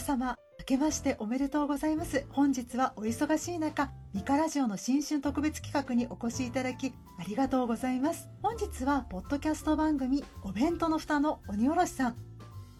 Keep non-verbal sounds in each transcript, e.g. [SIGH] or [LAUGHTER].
様明けましておめでとうございます。本日はお忙しい中ミカラジオの新春特別企画にお越しいただきありがとうございます。本日はポッドキャスト番組お弁当の蓋の鬼おろしさん。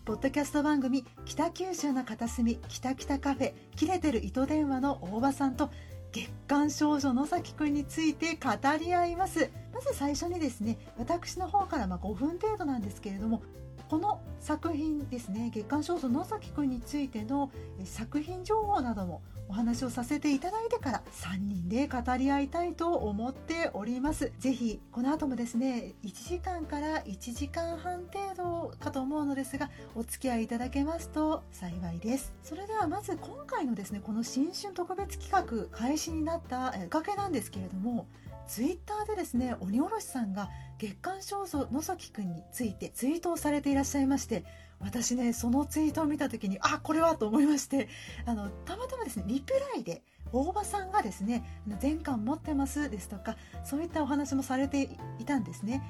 ポッドキャスト番組北九州の片隅北北カフェ切れてる糸電話の大場さんと月刊少女野崎くんについて語り合います。まず最初にですね私の方からま5分程度なんですけれどもこの作品ですね月刊少女野崎くんについての作品情報などもお話をさせていただいてから3人で語り合いたいと思っております。ぜひこの後もですね1時間から1時間半程度かと思うのですがお付き合いいただけますと幸いです。それではまず今回のですねこの新春特別企画開始になったきっかけなんですけれどもツイッターでですね鬼おろしさんが月刊少女野崎くんについてツイートをされていらっしゃいまして私ねそのツイートを見た時にあこれはと思いまして [LAUGHS] あのたまたまですねリプライで大場さんがですね全巻持ってますですとかそういったお話もされていたんですね。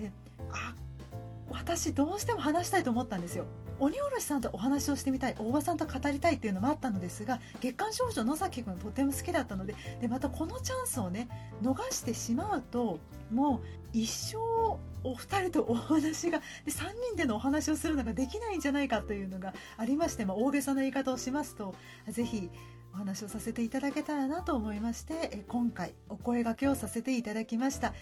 であ私どうしても話したいと思ったんですよ。鬼おろしさんとお話をしてみたい大場さんと語りたいっていうのもあったのですが月刊少女野崎君とても好きだったのででまたこのチャンスをね逃してしまうともう一生お二人とお話がで3人でのお話をするのができないんじゃないかというのがありまして、まあ、大げさな言い方をしますとぜひお話をさせていただけたらなと思いまして今回お声がけをさせていただきました。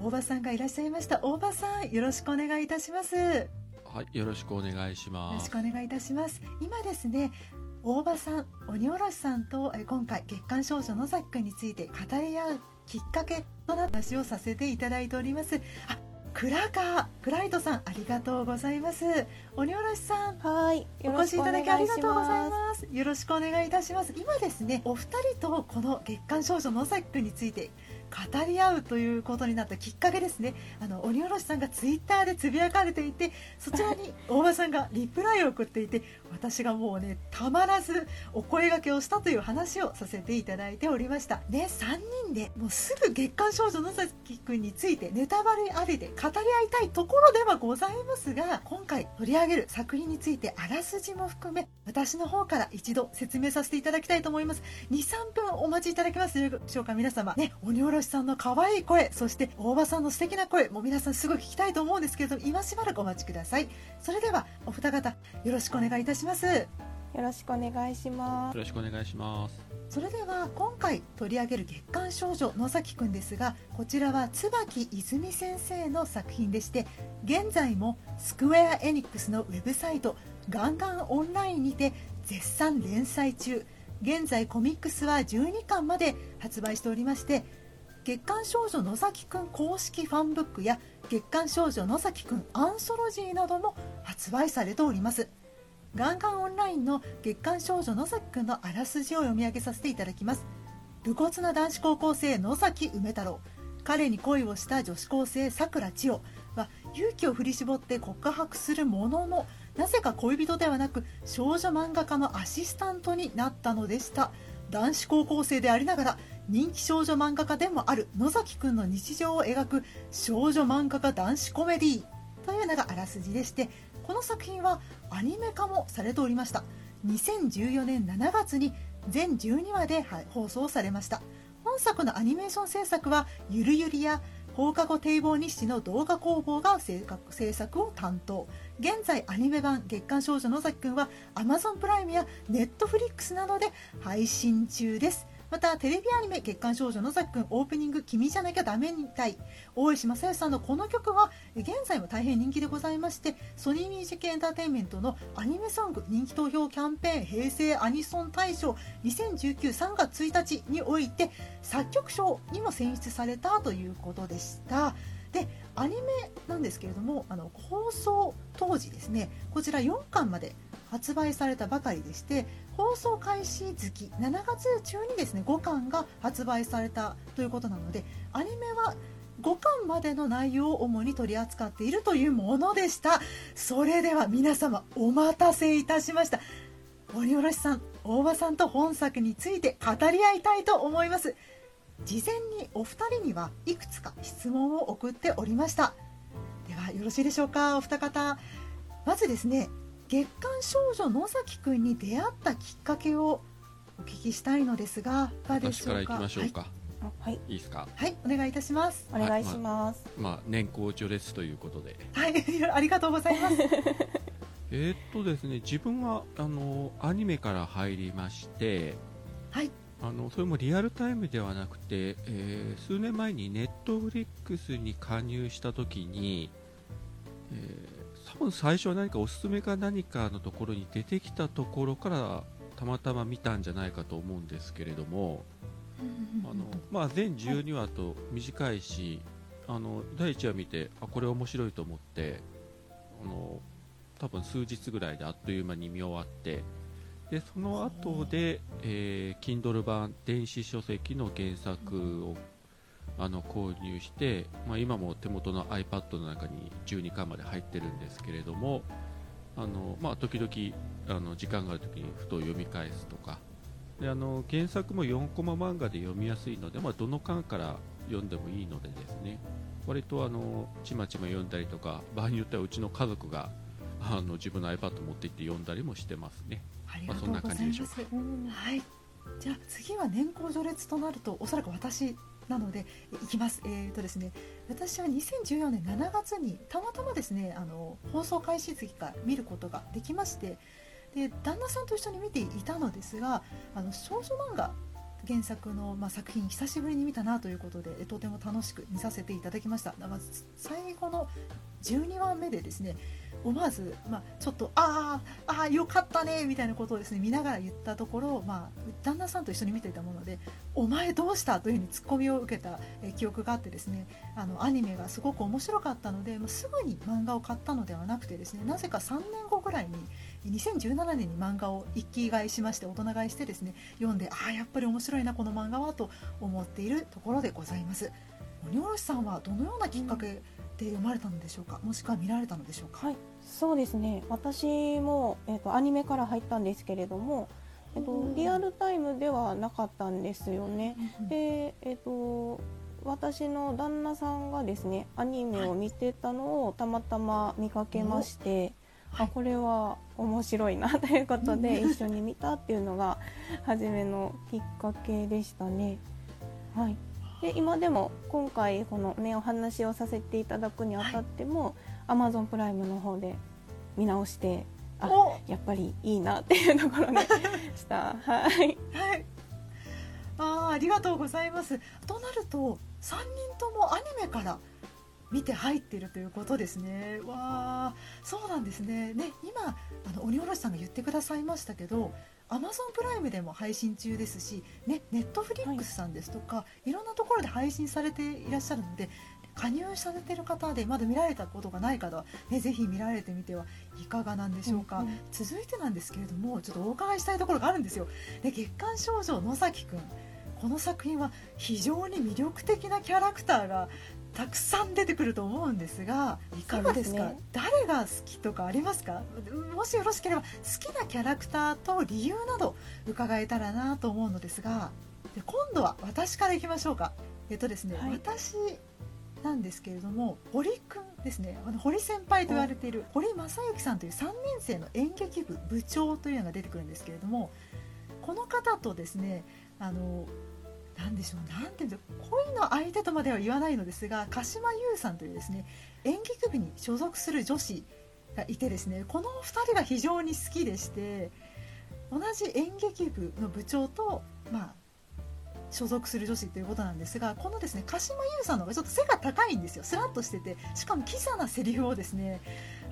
大場さんがいらっしゃいました。大場さんよろしくお願いいたします。はいよろしくお願いします。よろしくお願いいたします。今ですね大場さん鬼おろしさんと今回月刊少女野崎くんについて語り合うきっかけとなった話をさせていただいております。あ倉川クライトさんありがとうございます。鬼おろしさんはいお越しいただきありがとうございます。よろしくお願いいたします。今ですねお二人とこの月刊少女野崎くんについて語り合うということになったきっかけですね。あの鬼おろしさんがツイッターでつぶやかれていてそちらに大場さんがリプライを送っていて私がもうねたまらずお声がけをしたという話をさせていただいておりました。ね3人でもうすぐ月刊少女野崎くんについてネタバレありで語り合いたいところではございますが今回取り上げる作品についてあらすじも含め私の方から一度説明させていただきたいと思います。23分お待ちいただけますでしょうか？皆様。ね鬼おろしさんの可愛い声そして大場さんの素敵な声もう皆さんすごく聞きたいと思うんですけれども今しばらくお待ちください。それではお二方よろしくお願いいたします。よろしくお願いします。よろしくお願いします。それでは今回取り上げる月刊少女野崎くんですがこちらは椿泉先生の作品でして現在もスクウェア・エニックスのウェブサイトガンガンオンラインにて絶賛連載中。現在コミックスは12巻まで発売しておりまして月刊少女野崎くん公式ファンブックや月刊少女野崎くんアンソロジーなども発売されております。ガンガンオンラインの月刊少女野崎くんのあらすじを読み上げさせていただきます。武骨な男子高校生野崎梅太郎。彼に恋をした女子高生さくら千代は勇気を振り絞って告白するもののなぜか恋人ではなく少女漫画家のアシスタントになったのでした。男子高校生でありながら人気少女漫画家でもある野崎くんの日常を描く少女漫画家男子コメディというのがあらすじでしてこの作品はアニメ化もされておりました。2014年7月に全12話で放送されました本作のアニメーション制作はゆるゆりや放課後堤防日誌の動画工房が制作を担当。現在アニメ版月刊少女野崎くんは Amazon プライムや Netflix などで配信中です。またテレビアニメ「月刊少女野崎くん」オープニング「君じゃなきゃダメみたい」大石正義さんのこの曲は現在も大変人気でございましてソニーミュージックエンターテインメントのアニメソング人気投票キャンペーン平成アニソン大賞20193月1日において作曲賞にも選出されたということでした。でアニメなんですけれどもあの放送当時ですねこちら4巻まで発売されたばかりでして放送開始月7月中にですね5巻が発売されたということなのでアニメは5巻までの内容を主に取り扱っているというものでした。それでは皆様お待たせいたしました。鬼おろしさん大場さんと本作について語り合いたいと思います。事前にお二人にはいくつか質問を送っておりました。ではよろしいでしょうかお二方。まずですね月刊少女野崎くんに出会ったきっかけをお聞きしたいのですがいかがでしょうか？私から行きましょうか、あはい、い、いですか？はい、はい、お願いいたします。お願いします。まあ年功序列ということで。はい [LAUGHS] ありがとうございます。[LAUGHS] えーっとですね自分はあのアニメから入りましてはいあのそれもリアルタイムではなくて、えー数年前にネットフリックスに加入した時に、えー多分最初は何かおすすめか何かのところに出てきたところからたまたま見たんじゃないかと思うんですけれども、あのまあ、全12話と短いし、あの第1話見てあこれ面白いと思ってあの多分数日ぐらいであっという間に見終わってでその後で、えー Kindle 版電子書籍の原作をあの購入して、まあ、今も手元の iPad の中に12巻まで入ってるんですけれどもあの、まあ、時々あの時間がある時にふと読み返すとか。であの原作も4コマ漫画で読みやすいので、まあ、どの巻から読んでもいいのでですね。割とあのちまちま読んだりとか場合によってはうちの家族があの自分の iPad 持って行って読んだりもしてますね。ありがとうございます。うかうんはい。じゃあ次は年功序列となるとおそらく私なのでいきます。えーとですね私は2014年7月にたまたまですねあの放送開始月から見ることができましてで旦那さんと一緒に見ていたのですがあの少女漫画原作の、まあ、作品久しぶりに見たなということでえとても楽しく見させていただきました。まず最後の12話目でですね思わず、まあ、ちょっとあーあーよかったねみたいなことをですね見ながら言ったところ、まあ、旦那さんと一緒に見ていたものでお前どうした？というふうにツッコミを受けた、記憶があってですねあのアニメがすごく面白かったので、まあ、すぐに漫画を買ったのではなくてですねなぜか3年後ぐらいに2017年に漫画を一気買いしまして大人買いしてですね読んでああやっぱり面白いなこの漫画はと思っているところでございます。鬼おろしさんはどのようなきっかけで読まれたのでしょうか？もしくは見られたのでしょうか、はい、そうですね。私もえっ、とアニメから入ったんですけれども、えっ、とリアルタイムではなかったんですよね。で、えっ、と私の旦那さんがですねアニメを見てたのをたまたま見かけまして、はいあこれは面白いなということでうん一緒に見たっていうのが初めのきっかけでしたね。はい。で今でも今回このねお話をさせていただくにあたっても、Amazon プライムの方で見直してあおやっぱりいいなっていうところに [LAUGHS] した。はい。はい。あーありがとうございます。となると3人ともアニメから見て入ってるということですね。わあ、そうなんですね。ね、今あの鬼おろしさんが言ってくださいましたけど、Amazon プライムでも配信中ですし、ね、ネットフリックスさんですとか、い、ろんなところで配信されていらっしゃるので。加入されてる方でまだ見られたことがない方は、ね、ぜひ見られてみてはいかがなんでしょうか、うんうん。続いてなんですけれどもちょっとお伺いしたいところがあるんですよ。で月刊少女野崎くん。この作品は非常に魅力的なキャラクターがたくさん出てくると思うんですがいかがですか？ね。誰が好きとかありますか？もしよろしければ好きなキャラクターと理由など伺えたらなと思うのですがで今度は私からいきましょうか。えっとですね、はい。私なんですけれども堀くんですね。あの堀先輩と言われている堀正幸さんという3年生の演劇部部長というのが出てくるんですけれどもこの方とですねあのなんでしょうなんていうんで恋の相手とまでは言わないのですが鹿島優さんというですね演劇部に所属する女子がいてですねこの2人が非常に好きでして同じ演劇部の部長とまあ所属する女子ということなんですがこのですね鹿島優さんの方がちょっと背が高いんですよ。スラッとしててしかもキザなセリフをですね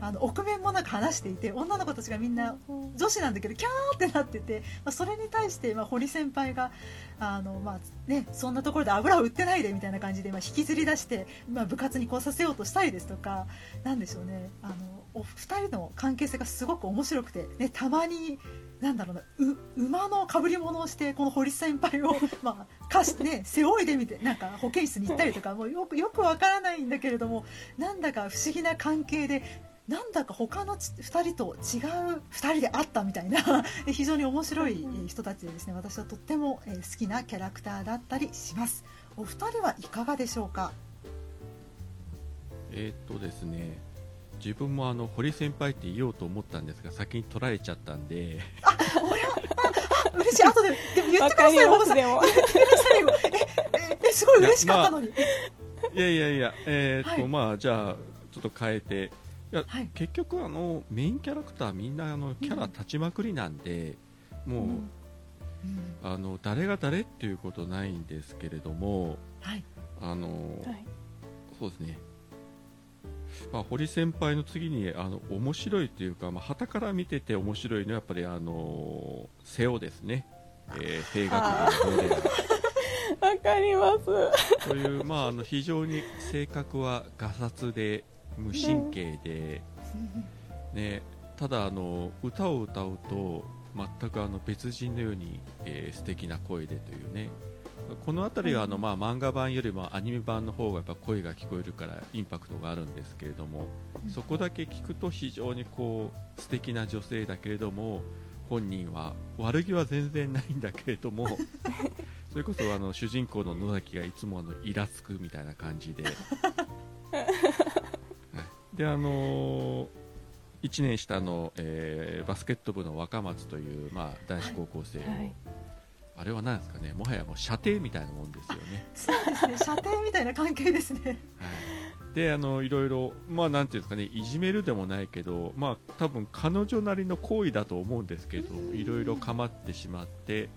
あの臆面もなく話していて女の子たちがみんな女子なんだけどキャーってなってて、まあ、それに対して、まあ、堀先輩があの、まあね、そんなところで油を売ってないでみたいな感じで、まあ、引きずり出して、まあ、部活に来させようとしたりですとかなんでしょうね。あのお二人の関係性がすごく面白くて、ね、たまになんだろうなう馬のかぶり物をしてこの堀先輩を、[LAUGHS] まあかしね、背負いでみてなんか保健室に行ったりとかもうよくよくわからないんだけれどもなんだか不思議な関係でなんだか他の2人と違う2人であったみたいな [LAUGHS] 非常に面白いえー人たちでですね私はとってもえー好きなキャラクターだったりします。お二人はいかがでしょうか？えーっとですね自分もあの堀先輩って言おうと思ったんですが先に取られちゃったんで。あ嬉しい。後ででも言ってください。わ小田さん言ってくださいよ。えええすごい嬉しかったのに、いやいやいやえーっと、はい。まあじゃあちょっと変えて。いやはい。結局あのメインキャラクターみんなあのキャラ立ちまくりなんで、もう、うん。うん。あの誰が誰っていうことないんですけれどもはい。あの、はい。そうですね、まあ、堀先輩の次にあの面白いというか、まあ、旗から見てて面白いのはやっぱりあの瀬尾ですね、えー、声楽部の方で。わかります。という、まあ、あの非常に性格はがさつで無神経で、ね、ただあの歌を歌うと全くあの別人のように、えー素敵な声でというねこの辺りはあの、まあ、漫画版よりもアニメ版の方がやっぱ声が聞こえるからインパクトがあるんですけれどもそこだけ聞くと非常にこう素敵な女性だけれども本人は悪気は全然ないんだけれども [LAUGHS] それこそあの主人公の野崎がいつもあのイラつくみたいな感じで、[LAUGHS] はい。であの1年下の、えーバスケット部の若松という、まあ、男子高校生を、はいあれは何ですかねもはやもう射程みたいなもんですよね。[LAUGHS] そうですね射程みたいな関係ですね。はい、であのいろいろ、まあ、なんていうんですかねいじめるでもないけど、まあ、多分彼女なりの行為だと思うんですけどいろいろ構ってしまって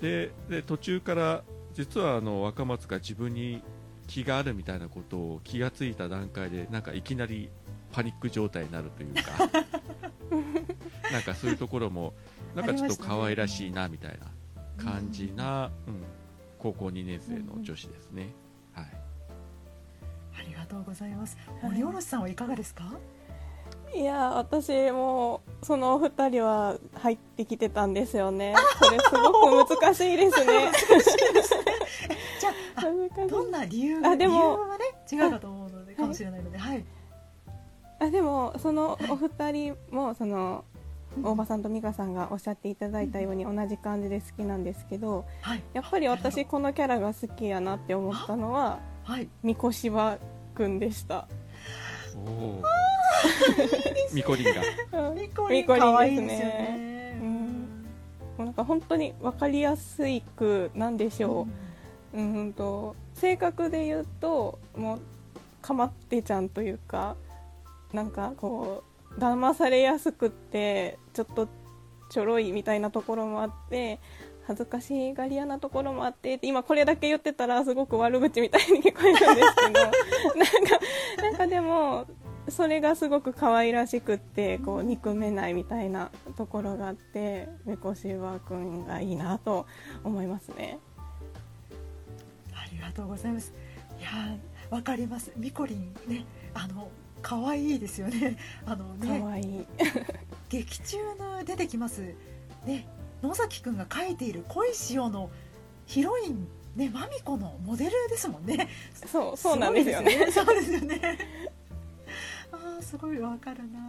でで途中から実はあの若松が自分に気があるみたいなことを気がついた段階でなんかいきなりパニック状態になるというか [LAUGHS] なんかそういうところもなんかちょっと可愛らしいなみたいな感じな、うん、高校2年生の女子ですね。はい。ありがとうございます。はい森卸さんはいかがですか？いや私もそのお二人は入ってきてたんですよね。これすごく難しいですね。じゃああ難しい。どんな理由あでも理由はね違うかと思うのでかもしれないのではい。あでもそのお二人もその大場さんと美香さんがおっしゃっていただいたように同じ感じで好きなんですけどはい。やっぱり私このキャラが好きやなって思ったのははい。三越芝くんでした。おお。ミコリンが。うん。ミコリン可愛いですよですね。ねうん。もうなんか本当に分かりやすいくなんでしょう、うんと性格で言うともうかまってちゃんというかなんかこう騙されやすくってちょっとちょろいみたいなところもあって恥ずかしがり屋なところもあって今これだけ言ってたらすごく悪口みたいに聞こえるんですけど [LAUGHS] なんかなんかでもそれがすごく可愛らしくってこう憎めないみたいなところがあって猫柴くんがいいなと思いますね。ありがとうございますいやーわかりますミコリンねあの可愛いですよね。[LAUGHS] あの可ね愛い。劇中の出てきます。ね野崎くんが書いている恋しようのヒロインねマミコのモデルですもんね。[LAUGHS] そうそうなんですよね。ね。そうですよね。[LAUGHS] あーすごいわかるな。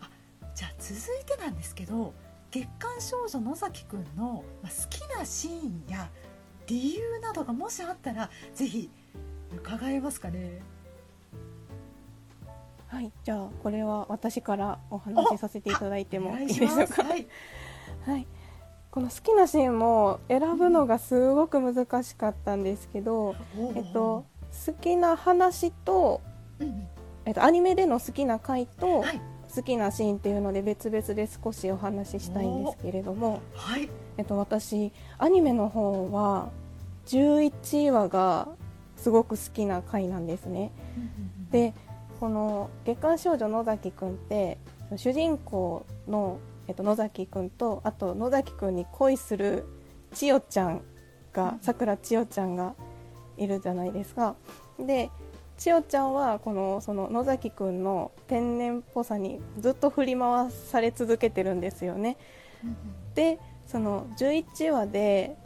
あじゃあ続いてなんですけど月刊少女野崎くんのまあ好きなシーンや理由などがもしあったらぜひ伺えますかねはい、じゃあこれは私からお話しさせていただいておもいいでしょうか？す。はい。はい。この好きなシーンも選ぶのがすごく難しかったんですけど、えっと好きな話とえっとアニメでの好きな回とはい。好きなシーンっていうので別々で少しお話ししたいんですけれども、はい。えっと私アニメの方は11話がすごく好きな回なんですね。でこの「月刊少女野崎くん」って主人公の、えっと、野崎くんとあと野崎くんに恋する千代ちゃんがさくら千代ちゃんがいるじゃないですか。で千代ちゃんはこのその野崎くんの天然っぽさにずっと振り回され続けてるんですよね。でその11話で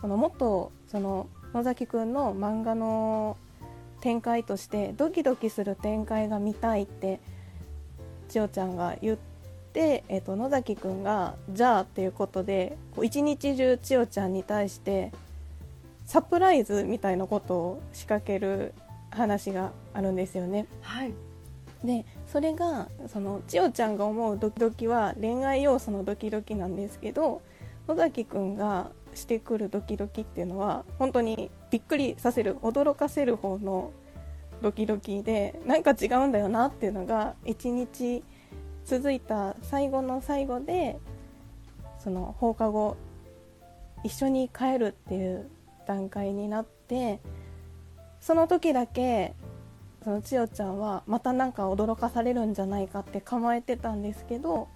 このもっとその野崎くんの漫画の展開としてドキドキする展開が見たいって千代ちゃんが言って、えっと野崎くんが「じゃあ」っていうことでこう一日中千代ちゃんに対してサプライズみたいなことを仕掛ける話があるんですよね。はいでそれがその千代ちゃんが思うドキドキは恋愛要素のドキドキなんですけど野崎くんがしてくるドキドキっていうのは本当にびっくりさせる驚かせる方のドキドキでなんか違うんだよなっていうのが一日続いた最後の最後でその放課後一緒に帰るっていう段階になってその時だけその千代ちゃんはまたなんか驚かされるんじゃないかって構えてたんですけど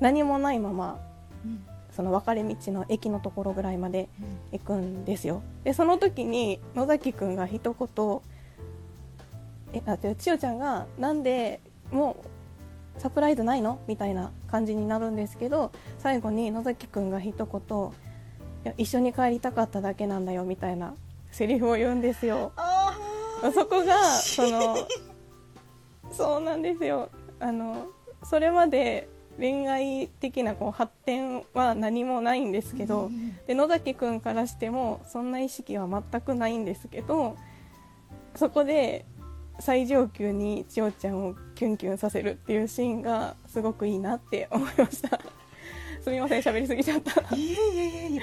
何もないままうん。その分かれ道の駅のところぐらいまで行くんですよ。でその時に野崎くんが一言えあ千代ちゃんがなんでもうサプライズないの？みたいな感じになるんですけど最後に野崎くんが一言いや一緒に帰りたかっただけなんだよみたいなセリフを言うんですよ。あそこがその [LAUGHS] そうなんですよ。あのそれまで恋愛的なこう発展は何もないんですけど、で野崎くんからしてもそんな意識は全くないんですけどそこで最上級に千代ちゃんをキュンキュンさせるっていうシーンがすごくいいなって思いました。[LAUGHS] すみません喋りすぎちゃった。いえいえいえ。いえ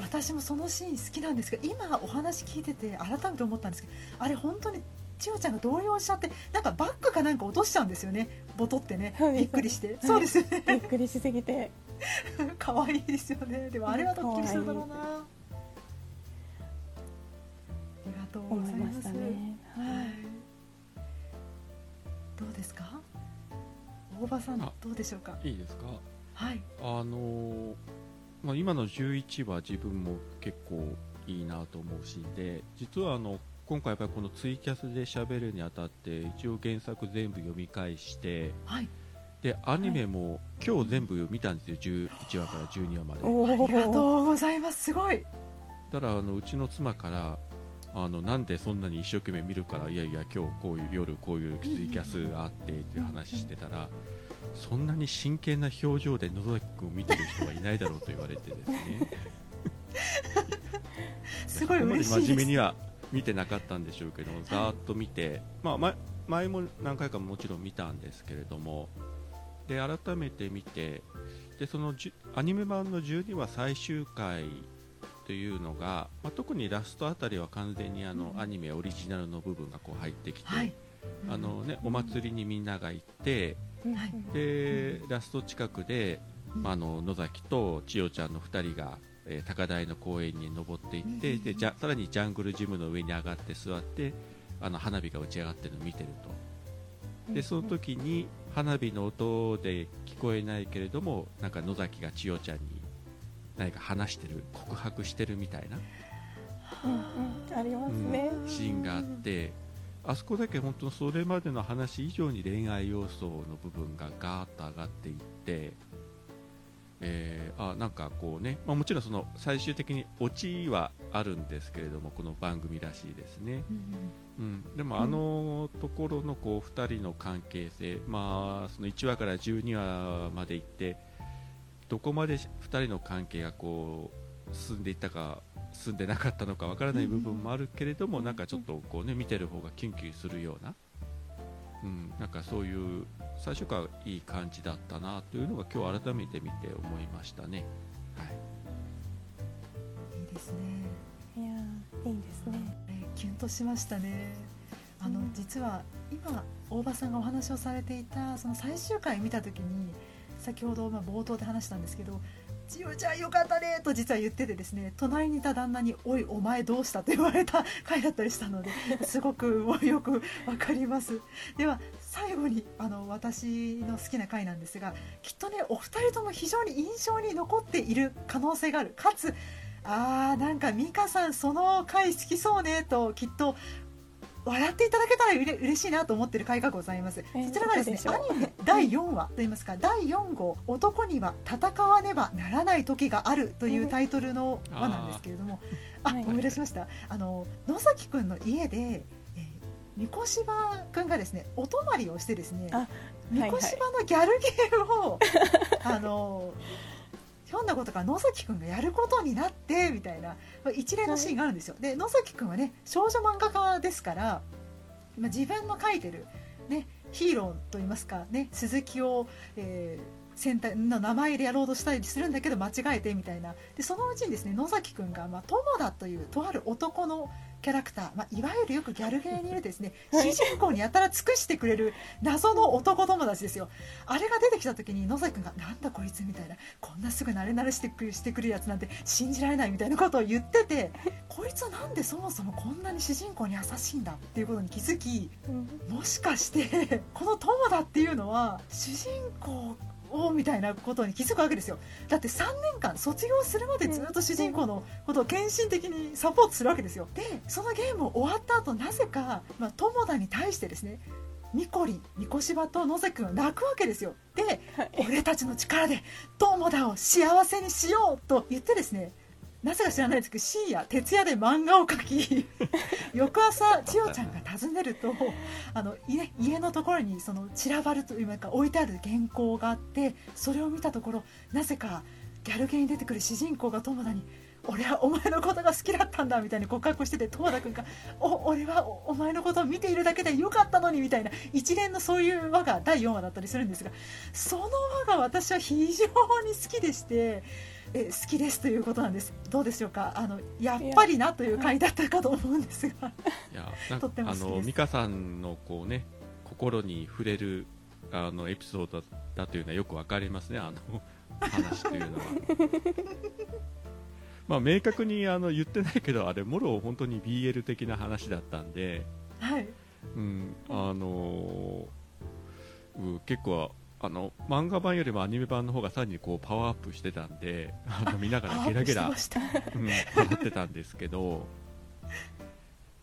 私もそのシーン好きなんですが今お話聞いてて改めて思ったんですけどあれ本当に千代ちゃんが動揺しちゃってなんかバッグかなんか落としちゃうんですよね。ボトってね。びっくりして、い。そうですよね。[LAUGHS] びっくりしすぎて。[LAUGHS] 可愛いですよね。でもあれはドッキリするだろうな。ありがとうございまますしたね。はい。どうですか？大場さんあどうでしょうか？いいですか？はい。あのーまあ、今の11は自分も結構いいなと思うシーンで実はあの今回やっぱりこのツイキャスで喋るにあたって一応原作全部読み返してはい。でアニメも今日全部見たんですよ11話から12話まで。おありがおとうございます。すごい。ただあのうちの妻からあのなんでそんなに一生懸命見るからいやいや今日こういう夜こういうツイキャスがあってっていう話してたらそんなに真剣な表情で野崎君を見てる人はいないだろうと言われてですねすごい嬉しいです真面目には見てなかったんでしょうけどざーっと見て、まあ、前前も何回かもちろん見たんですけれどもで改めて見てでそのアニメ版の12話最終回というのが、まあ、特にラストあたりは完全にあの、うん。アニメオリジナルの部分がこう入ってきて、はい。あのね、お祭りにみんなが行ってはい。でラスト近くで、まあ、あの野崎と千代ちゃんの2人が、えー高台の公園に登っていって、うんでじゃさらにジャングルジムの上に上がって座ってあの花火が打ち上がってるのを見てると。でその時に花火の音で聞こえないけれどもなんか野崎が千代ちゃんに何か話してる告白してるみたいな。うんうんありますね、シーンがあってあそこだけ本当それまでの話以上に恋愛要素の部分がガーッと上がっていって、えーあなんかこうね、まあ、もちろんその最終的にオチはあるんですけれどもこの番組らしいですね、うんうん、でもあのところのこう2人の関係性、まあ、その1話から12話まで行ってどこまで2人の関係がこう進んでいったか進んでなかったのかわからない部分もあるけれども、なんかちょっとこう、ね、見てる方がキュンキュンするような、うん、なんかそういう最初からいい感じだったなというのが今日改めて見て思いましたね。はい。いいですね。いやーいいですね。えーキュンとしましたね。あの、うん。実は今大場さんがお話をされていたその最終回見た時に先ほどまあ冒頭で話したんですけど「千代ちゃんよかったね」と実は言っててですね隣にいた旦那に「おいお前どうした?」と言われた [LAUGHS] 回だったりしたのですごくもうよくわかりますでは最後にあの私の好きな回なんですがきっとねお二人とも非常に印象に残っている可能性があるかつあーなんか美香さんその回好きそうねときっと笑っていただけたらうれ嬉しいなと思っている回がございます、えーそちらがですねアニメ第4話といいますか第4号「男には戦わねばならない時がある」というタイトルの輪なんですけれども。あはい。思い出しました。あの野崎くんの家で、えー、三越芝くんがですねお泊まりをしてですねあ三越芝のギャルゲームを、[LAUGHS] あのひょんなことから野崎くんがやることになってみたいなまあ一連のシーンがあるんですよ、で野崎くんはね少女漫画家ですから、まあ、自分の描いてるねヒーローといいますかね鈴木を、えー戦隊の名前でやろうとしたりするんだけど間違えてみたいな。でそのうちにですね野崎くんが、まあ、友田というとある男のキャラクター、まあ、いわゆるよくギャルゲーにいるですね [LAUGHS] 主人公にやたら尽くしてくれる謎の男友達ですよ。あれが出てきた時に野崎くんが「なんだこいつ」みたいなこんなすぐ慣れ慣れしてくしてくるやつなんて信じられないみたいなことを言ってて [LAUGHS] こいつはなんでそもそもこんなに主人公に優しいんだっていうことに気づきもしかしてこの友田っていうのは主人公おみたいなことに気づくわけですよ。だって3年間卒業するまでずっと主人公のことを献身的にサポートするわけですよ。でそのゲームを終わった後なぜか、まあ、友田に対してですねニコリニコシバと野崎君は泣くわけですよ。で、俺たちの力で友田を幸せにしようと言ってですねなぜか知らないですけど深夜徹夜で漫画を描き [LAUGHS] 翌朝千代ちゃんが訪ねるとあの家家のところにその散らばるというか置いてある原稿があってそれを見たところなぜかギャルゲーに出てくる主人公が友田に「俺はお前のことが好きだったんだ」みたいに告白してて友田君が「お俺はお前のことを見ているだけでよかったのに」みたいな一連のそういう輪が第4話だったりするんですがその輪が私は非常に好きでして。え好きですということなんです。どうでしょうか？あのや。っぱりなという回だったかと思うんですが。いやなんかあの美香さんのこうね心に触れるあのエピソードだというのはよくわかりますね。あの話というのは。[LAUGHS] まあ明確にあの言ってないけどあれもろ本当に BL 的な話だったんで。はい。うんあのー、結構あの漫画版よりもアニメ版の方がさらにこうパワーアップしてたんであの見ながらゲラゲラ、うん、笑ってたんですけど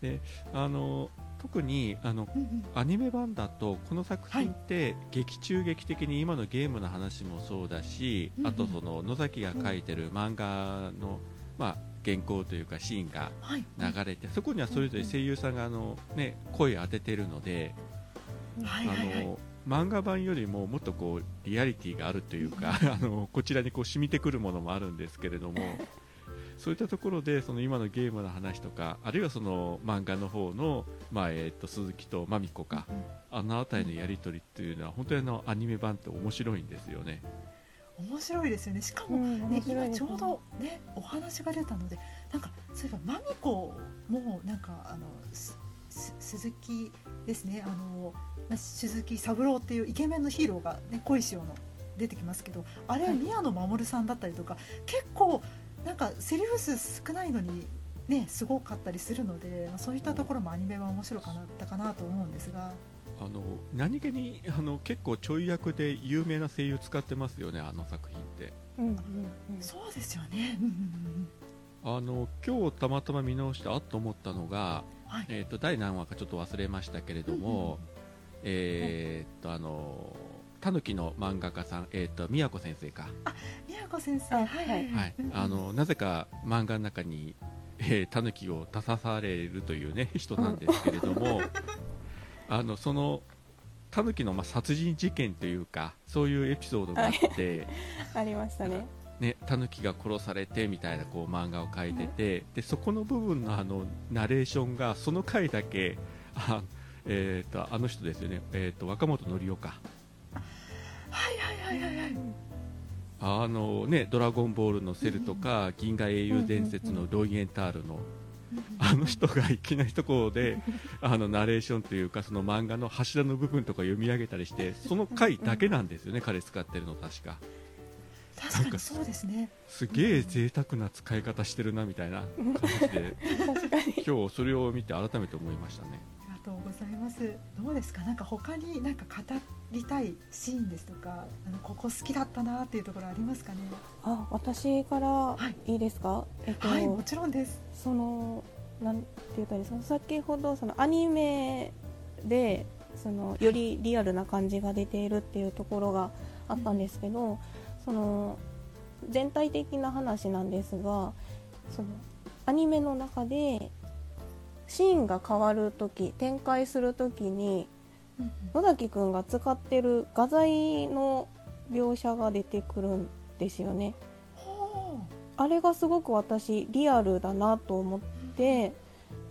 であの特にあの、アニメ版だとこの作品って劇中劇的に今のゲームの話もそうだし、あとその野崎が描いてる漫画の、まあ、原稿というかシーンが流れて、そこにはそれぞれ声優さんがあの、ね、声を当ててるので、あの漫画版よりももっとこうリアリティがあるというか [LAUGHS] あのこちらにこう染みてくるものもあるんですけれどもそういったところでその今のゲームの話とかあるいはその漫画の方の、まあえー、と鈴木とまみこか、あの辺りのやり取りっていうのは本当にあのアニメ版って面白いんですよね。面白いですよね。しかもね、うん、今ちょうどねお話が出たのでなんかそういえばまみこもなんかあの鈴木ですね。あの鈴木三郎っていうイケメンのヒーローが、ね、恋しようの出てきますけどあれは宮野真守さんだったりとか、結構なんかセリフ数少ないのにねすごかったりするので、まあ、そういったところもアニメは面白かったかなと思うんですが。あの何気にあの結構ちょい役で有名な声優使ってますよねあの作品って、うんうんうん、そうですよね、あの今日たまたま見直してあっと思ったのが、はい、えーと、第何話かちょっと忘れましたけれども、うんうんえー、っと、あの、たぬきの漫画家さん、えー、っと、宮子先生か。あ、宮子先生、はい、はい、はい。あの、なぜか漫画の中に、えー、たぬきを出さされるというね、人なんですけれども、[LAUGHS] あの、その、たぬきの、まあ、殺人事件というか、そういうエピソードがあって、[LAUGHS] ありましたね。ね、タヌキが殺されてみたいなこう漫画を描いてて、でそこの部分のあのナレーションがその回だけあえーと、あの人ですよね、えーと、若本のりおか。はいはいはいはいあのね「ドラゴンボール」のセルとか「銀河英雄伝説」のロイエンタールのあの人がいきなりところであのナレーションというかその漫画の柱の部分とか読み上げたりしてその回だけなんですよね、彼使ってるの確か。確かにそうですね。すげえ贅沢な使い方してるなみたいな感じで [LAUGHS] 今日それを見て改めて思いましたね。とうございます。どうですか？なんか他になんか語りたいシーンですとかあのここ好きだったなっていうところありますかね？あ私からい。いですか、はい、えっと、はい、もちろんです。そのなんて言ったらいいですか先ほどそのアニメでそのよりリアルな感じが出ているっていうところがあったんですけど、うん、その全体的な話なんですがそのアニメの中でシーンが変わる時展開する時に野崎くんが使ってる画材の描写が出てくるんですよね。あれがすごく私リアルだなと思って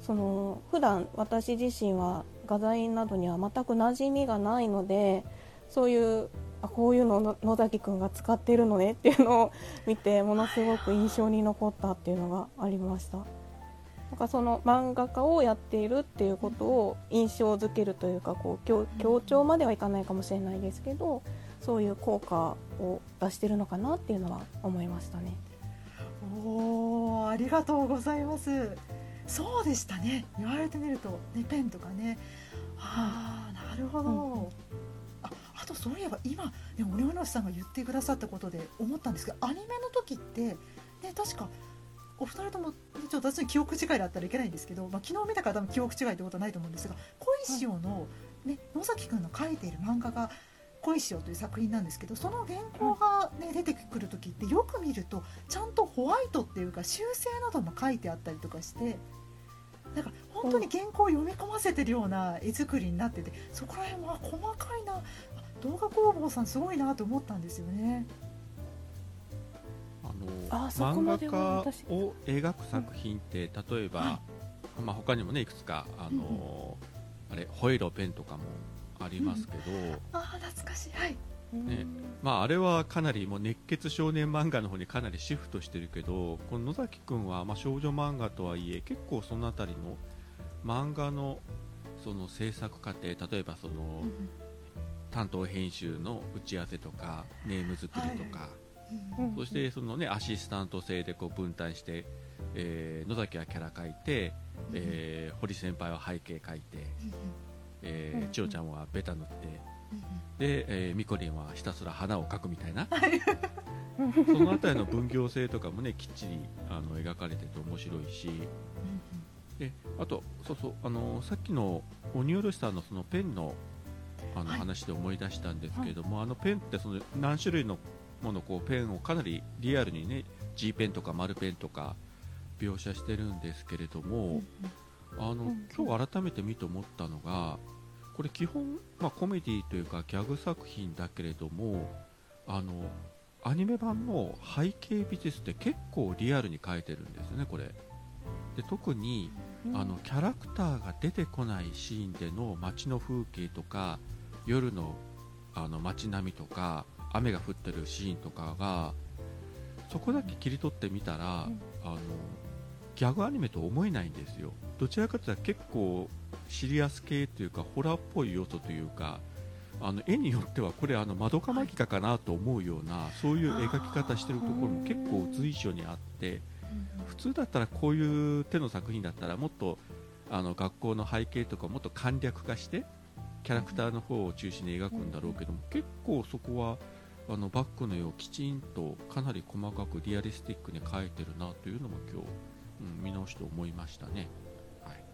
その普段私自身は画材などには全く馴染みがないのでそういうあこういうのを野崎くんが使ってるのねっていうのを見てものすごく印象に残ったっていうのがありました。なんかその漫画家をやっているっていうことを印象づけるというかこう強強調まではいかないかもしれないですけどそういう効果を出してるのかなっていうのは思いましたね。おーありがとうございます。そうでしたね。言われてみると、ね、ペンとかね。ああなるほど、うん。ああとそういえば今、ね、オレオノシさんが言ってくださったことで思ったんですけどアニメの時って、ね、確かお二人とも、ね、ちょっと私の記憶違いだったらいけないんですけど、まあ、昨日見たから多分記憶違いってことはないと思うんですが小石尾の、ね、野崎くんの描いている漫画が恋しようという作品なんですけどその原稿が、ね出てくる時ってよく見るとちゃんとホワイトっていうか修正なども書いてあったりとかしてなんか本当に原稿を読み込ませてるような絵作りになっててそこら辺は細かいなあ動画工房さんすごいなと思ったんですよね。あの漫画私家を描く作品って、例えば、はまあ、他にもねいくつかあの、あれホイロペンとかもありますけど、ああ懐かしい。はい。ね。まあ、あれはかなりもう熱血少年漫画の方にかなりシフトしてるけどこの野崎くんはまあ少女漫画とはいえ結構そのあたりの漫画のその制作過程例えばその担当編集の打ち合わせとかネーム作りとか、うん。そしてその、ね、アシスタント制でこう分担して、えー野崎はキャラ描いて、えー堀先輩は背景描いて、えーうん。千代ちゃんはベタ塗ってで、えー、ミコリンはひたすら花を描くみたいな。[LAUGHS] そのあたりの分業制とかもねきっちりあの描かれてて面白いし。であとそうそうあのさっきの鬼おろしさんのそのペンのあのはい。話で思い出したんですけれども、あのペンってその何種類のものこうペンをかなりリアルにね G ペンとか丸ペンとか描写してるんですけれども、あのん今日改めて見て思ったのがこれ基本、まあ、コメディというかギャグ作品だけれどもあのアニメ版の背景美術って結構リアルに描いてるんですよねこれ。で特にあのキャラクターが出てこないシーンでの街の風景とか夜のあの街並みとか雨が降ってるシーンとかがそこだけ切り取ってみたら、うん。あのギャグアニメと思えないんですよ。どちらかというと結構シリアス系というかホラーっぽい要素というかあの絵によってはこれあの窓かマギカかなと思うようなそういう描き方してるところも結構随所にあって普通だったらこういう手の作品だったらもっとあの学校の背景とかもっと簡略化してキャラクターの方を中心に描くんだろうけども結構そこはあのバックの絵をきちんとかなり細かくリアリスティックに描いてるなというのも今日、うん、見直して思いましたね。はい。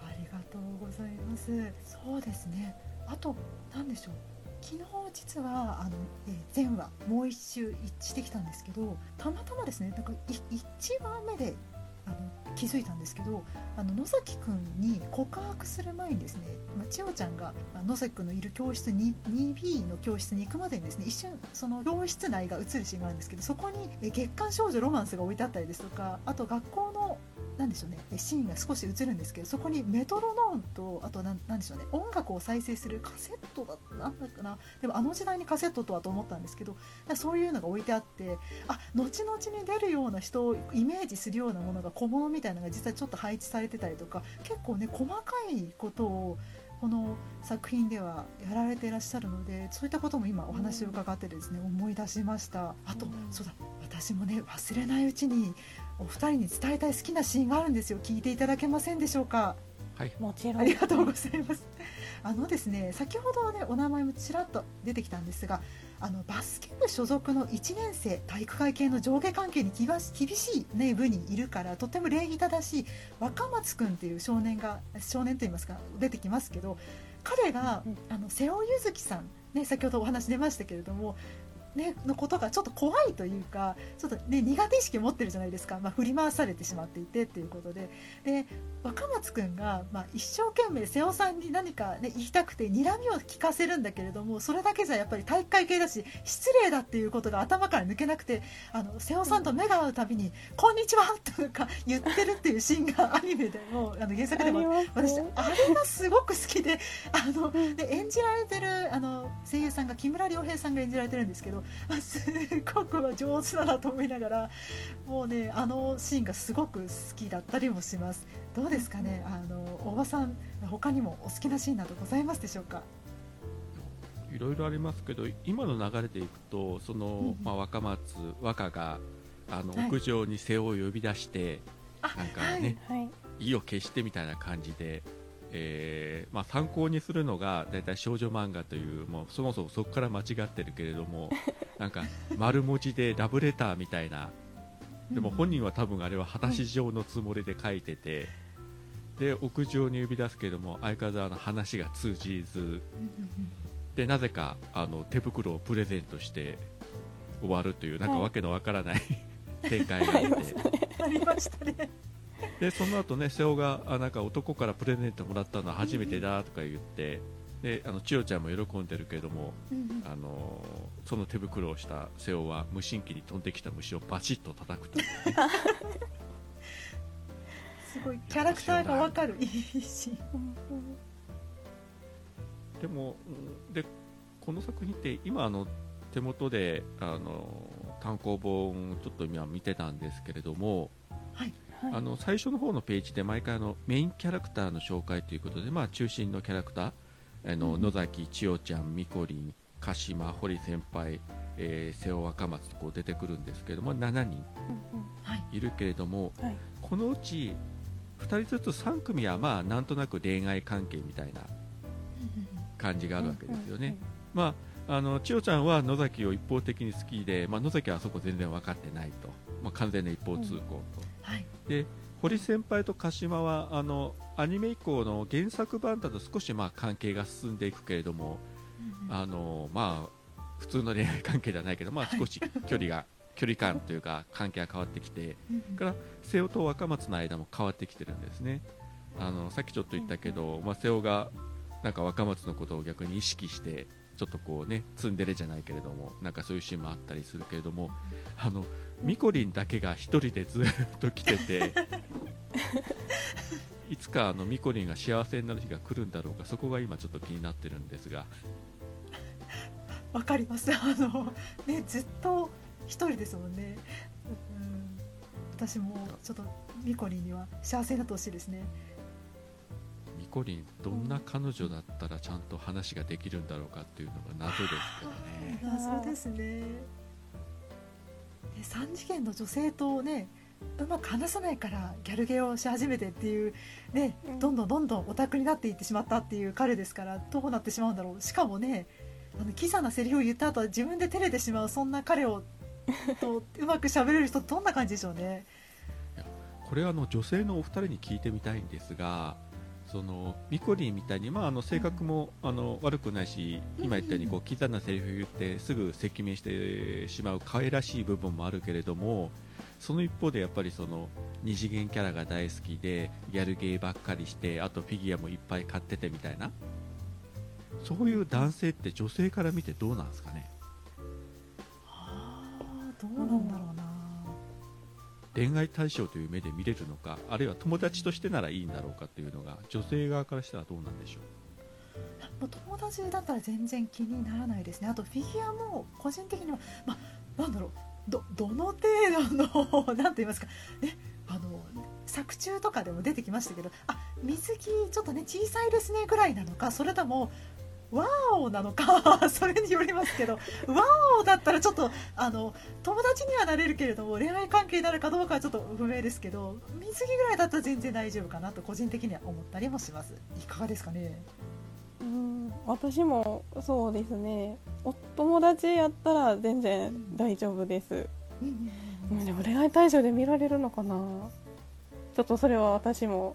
ありがとうございます。そうですね。あと何でしょう。昨日実はあの、えー前話もう一周してきたんですけどたまたまですねなんかい1話目であの気づいたんですけどあの野崎くんに告白する前にですね、まあ、千代ちゃんが野崎くんのいる教室に 2B の教室に行くまでにですね一瞬その教室内が映るシーンがあるんですけどそこに月刊少女ロマンスが置いてあったりですとかあと学校のなんでしょうね。シーンが少し映るんですけどそこにメトロノーンとあとなんなんでしょうね。音楽を再生するカセットだなんだっけな？でもあの時代にカセットとはと思ったんですけどそういうのが置いてあってあ後々に出るような人をイメージするようなものが小物みたいなのが実はちょっと配置されてたりとか結構ね細かいことをこの作品ではやられていらっしゃるのでそういったことも今お話を伺ってですね思い出しました。あと、うん。そうだ。私もね忘れないうちにお二人に伝えたい好きなシーンがあるんですよ聞いていただけませんでしょうか？はいもちろんありがとうございます。あのですね、先ほどねお名前もちらっと出てきたんですが、あのバスケ部所属の1年生体育会系の上下関係に厳し厳しいね部にいるからとても礼儀正しい若松くんっていう少年が少年と言いますか出てきますけど、彼が、うんあの瀬尾柚月さんね先ほどお話出ましたけれども。ね、のことがちょっと怖いというかちょっと、ね、苦手意識を持ってるじゃないですか、まあ、振り回されてしまっていてっていうことで。で若松君が、まあ、一生懸命瀬尾さんに何か、ね、言いたくて睨みを聞かせるんだけれどもそれだけじゃやっぱり体育会系だし失礼だっていうことが頭から抜けなくてあの瀬尾さんと目が合うたびに「こんにちは!」とか言ってるっていうシーンがアニメでもあの原作でも私あれがすごく好きであので演じられてるあの声優さんが木村良平さんが演じられてるんですけどすごく上手だなと思いながらもうねあのシーンがすごく好きだったりもしますどうですかね？あの大場さん他にもお好きなシーンなどございますでしょうか？いろいろありますけど今の流れでいくとその、うん、まあ、若松若があの、はい、屋上に瀬尾を呼び出してなんかね、はい、意を決してみたいな感じでえーまあ、参考にするのが大体少女漫画というもうそもそもそこから間違ってるけれども [LAUGHS] なんか丸文字でラブレターみたいなでも本人は多分あれは果たし状のつもりで書いてて、で屋上に呼び出すけれども相変わらずの話が通じず。でなぜかあの手袋をプレゼントして終わるというなんかわけのわからない [LAUGHS] 展開があって。ありましたね。でその後ね瀬尾があなんか男からプレゼントもらったのは初めてだとか言って、であの千代ちゃんも喜んでるけども、あのその手袋をした瀬尾は無神経に飛んできた虫をバチッと叩くという、ね、[LAUGHS] すごいキャラクターが分かる。いいしでもでこの作品って今あの手元であの単行本ちょっと今見てたんですけれども、はい。あの最初の方のページで毎回あのメインキャラクターの紹介ということで、まあ、中心のキャラクターあの、うん、野崎千代ちゃん、みこりん、鹿島、堀先輩、えー、瀬尾若松とこう出てくるんですけれども7人い。るけれども、はい、このうち2人ずつ3組はまあなんとなく恋愛関係みたいな感じがあるわけですよね。まああの千代ちゃんは野崎を一方的に好きで、まあ、野崎はあそこ全然分かってないと、まあ、完全な一方通行と、はい、で堀先輩と鹿島はあのアニメ以降の原作版だと少しまあ関係が進んでいくけれども、うん、あのまあ、普通の恋愛関係ではないけど、まあ、少し距離が、[LAUGHS] 距離感というか関係が変わってきて、うん、から瀬尾と若松の間も変わってきてるんですね。あのさっきちょっと言ったけど、まあ、瀬尾がなんか若松のことを逆に意識してちょっとこうねツンデレじゃないけれどもなんかそういうシーンもあったりするけれどもあのみこりんだけが1人でずっと来てて [LAUGHS] いつかあのみこりんが幸せになる日が来るんだろうかそこが今ちょっと気になってるんですが。わかります。あのねずっと1人ですもんね、うん、私もちょっとみこりんには幸せになってほしいですね。みこりんどんな彼女だったらちゃんと話ができるんだろうかっていうのが謎ですけどね。謎ですね3次元の女性とねうまく話さないからギャルゲーをし始めてっていう、ね、どんどんどんどんオタクになっていってしまったっていう彼ですからどうなってしまうんだろう。しかもねあのキザなセリフを言った後は自分で照れてしまうそんな彼をと [LAUGHS] うまく喋れる人どんな感じでしょうね。これはあの女性のお二人に聞いてみたいんですがそのミコリンみたいに、まあ、あの性格も、あの悪くないし今言ったようにこうキザなセリフを言ってすぐ赤面してしまう可愛らしい部分もあるけれどもその一方でやっぱりその二次元キャラが大好きでギャルゲーばっかりしてあとフィギュアもいっぱい買っててみたいな。そういう男性って女性から見てどうなんですかね？はあどうなんだろうな恋愛対象という目で見れるのかあるいは友達としてならいいんだろうかというのが女性側からしたらどうなんでしょう？友達だったら全然気にならないですね。あとフィギュアも個人的には、ま、なんだろうどどの程度の [LAUGHS] 何と言いますか、ね、あの作中とかでも出てきましたけどあ水着ちょっとね小さいですねぐらいなのかそれともワオなのか [LAUGHS] それによりますけどワオだったらちょっとあの友達にはなれるけれども恋愛関係になるかどうかはちょっと不明ですけど水着ぐらいだったら全然大丈夫かなと個人的には思ったりもします。いかがですかね？うん私もそうですね。お友達やったら全然大丈夫です、うん。うん、でも恋愛対象で見られるのかな？ちょっとそれは私も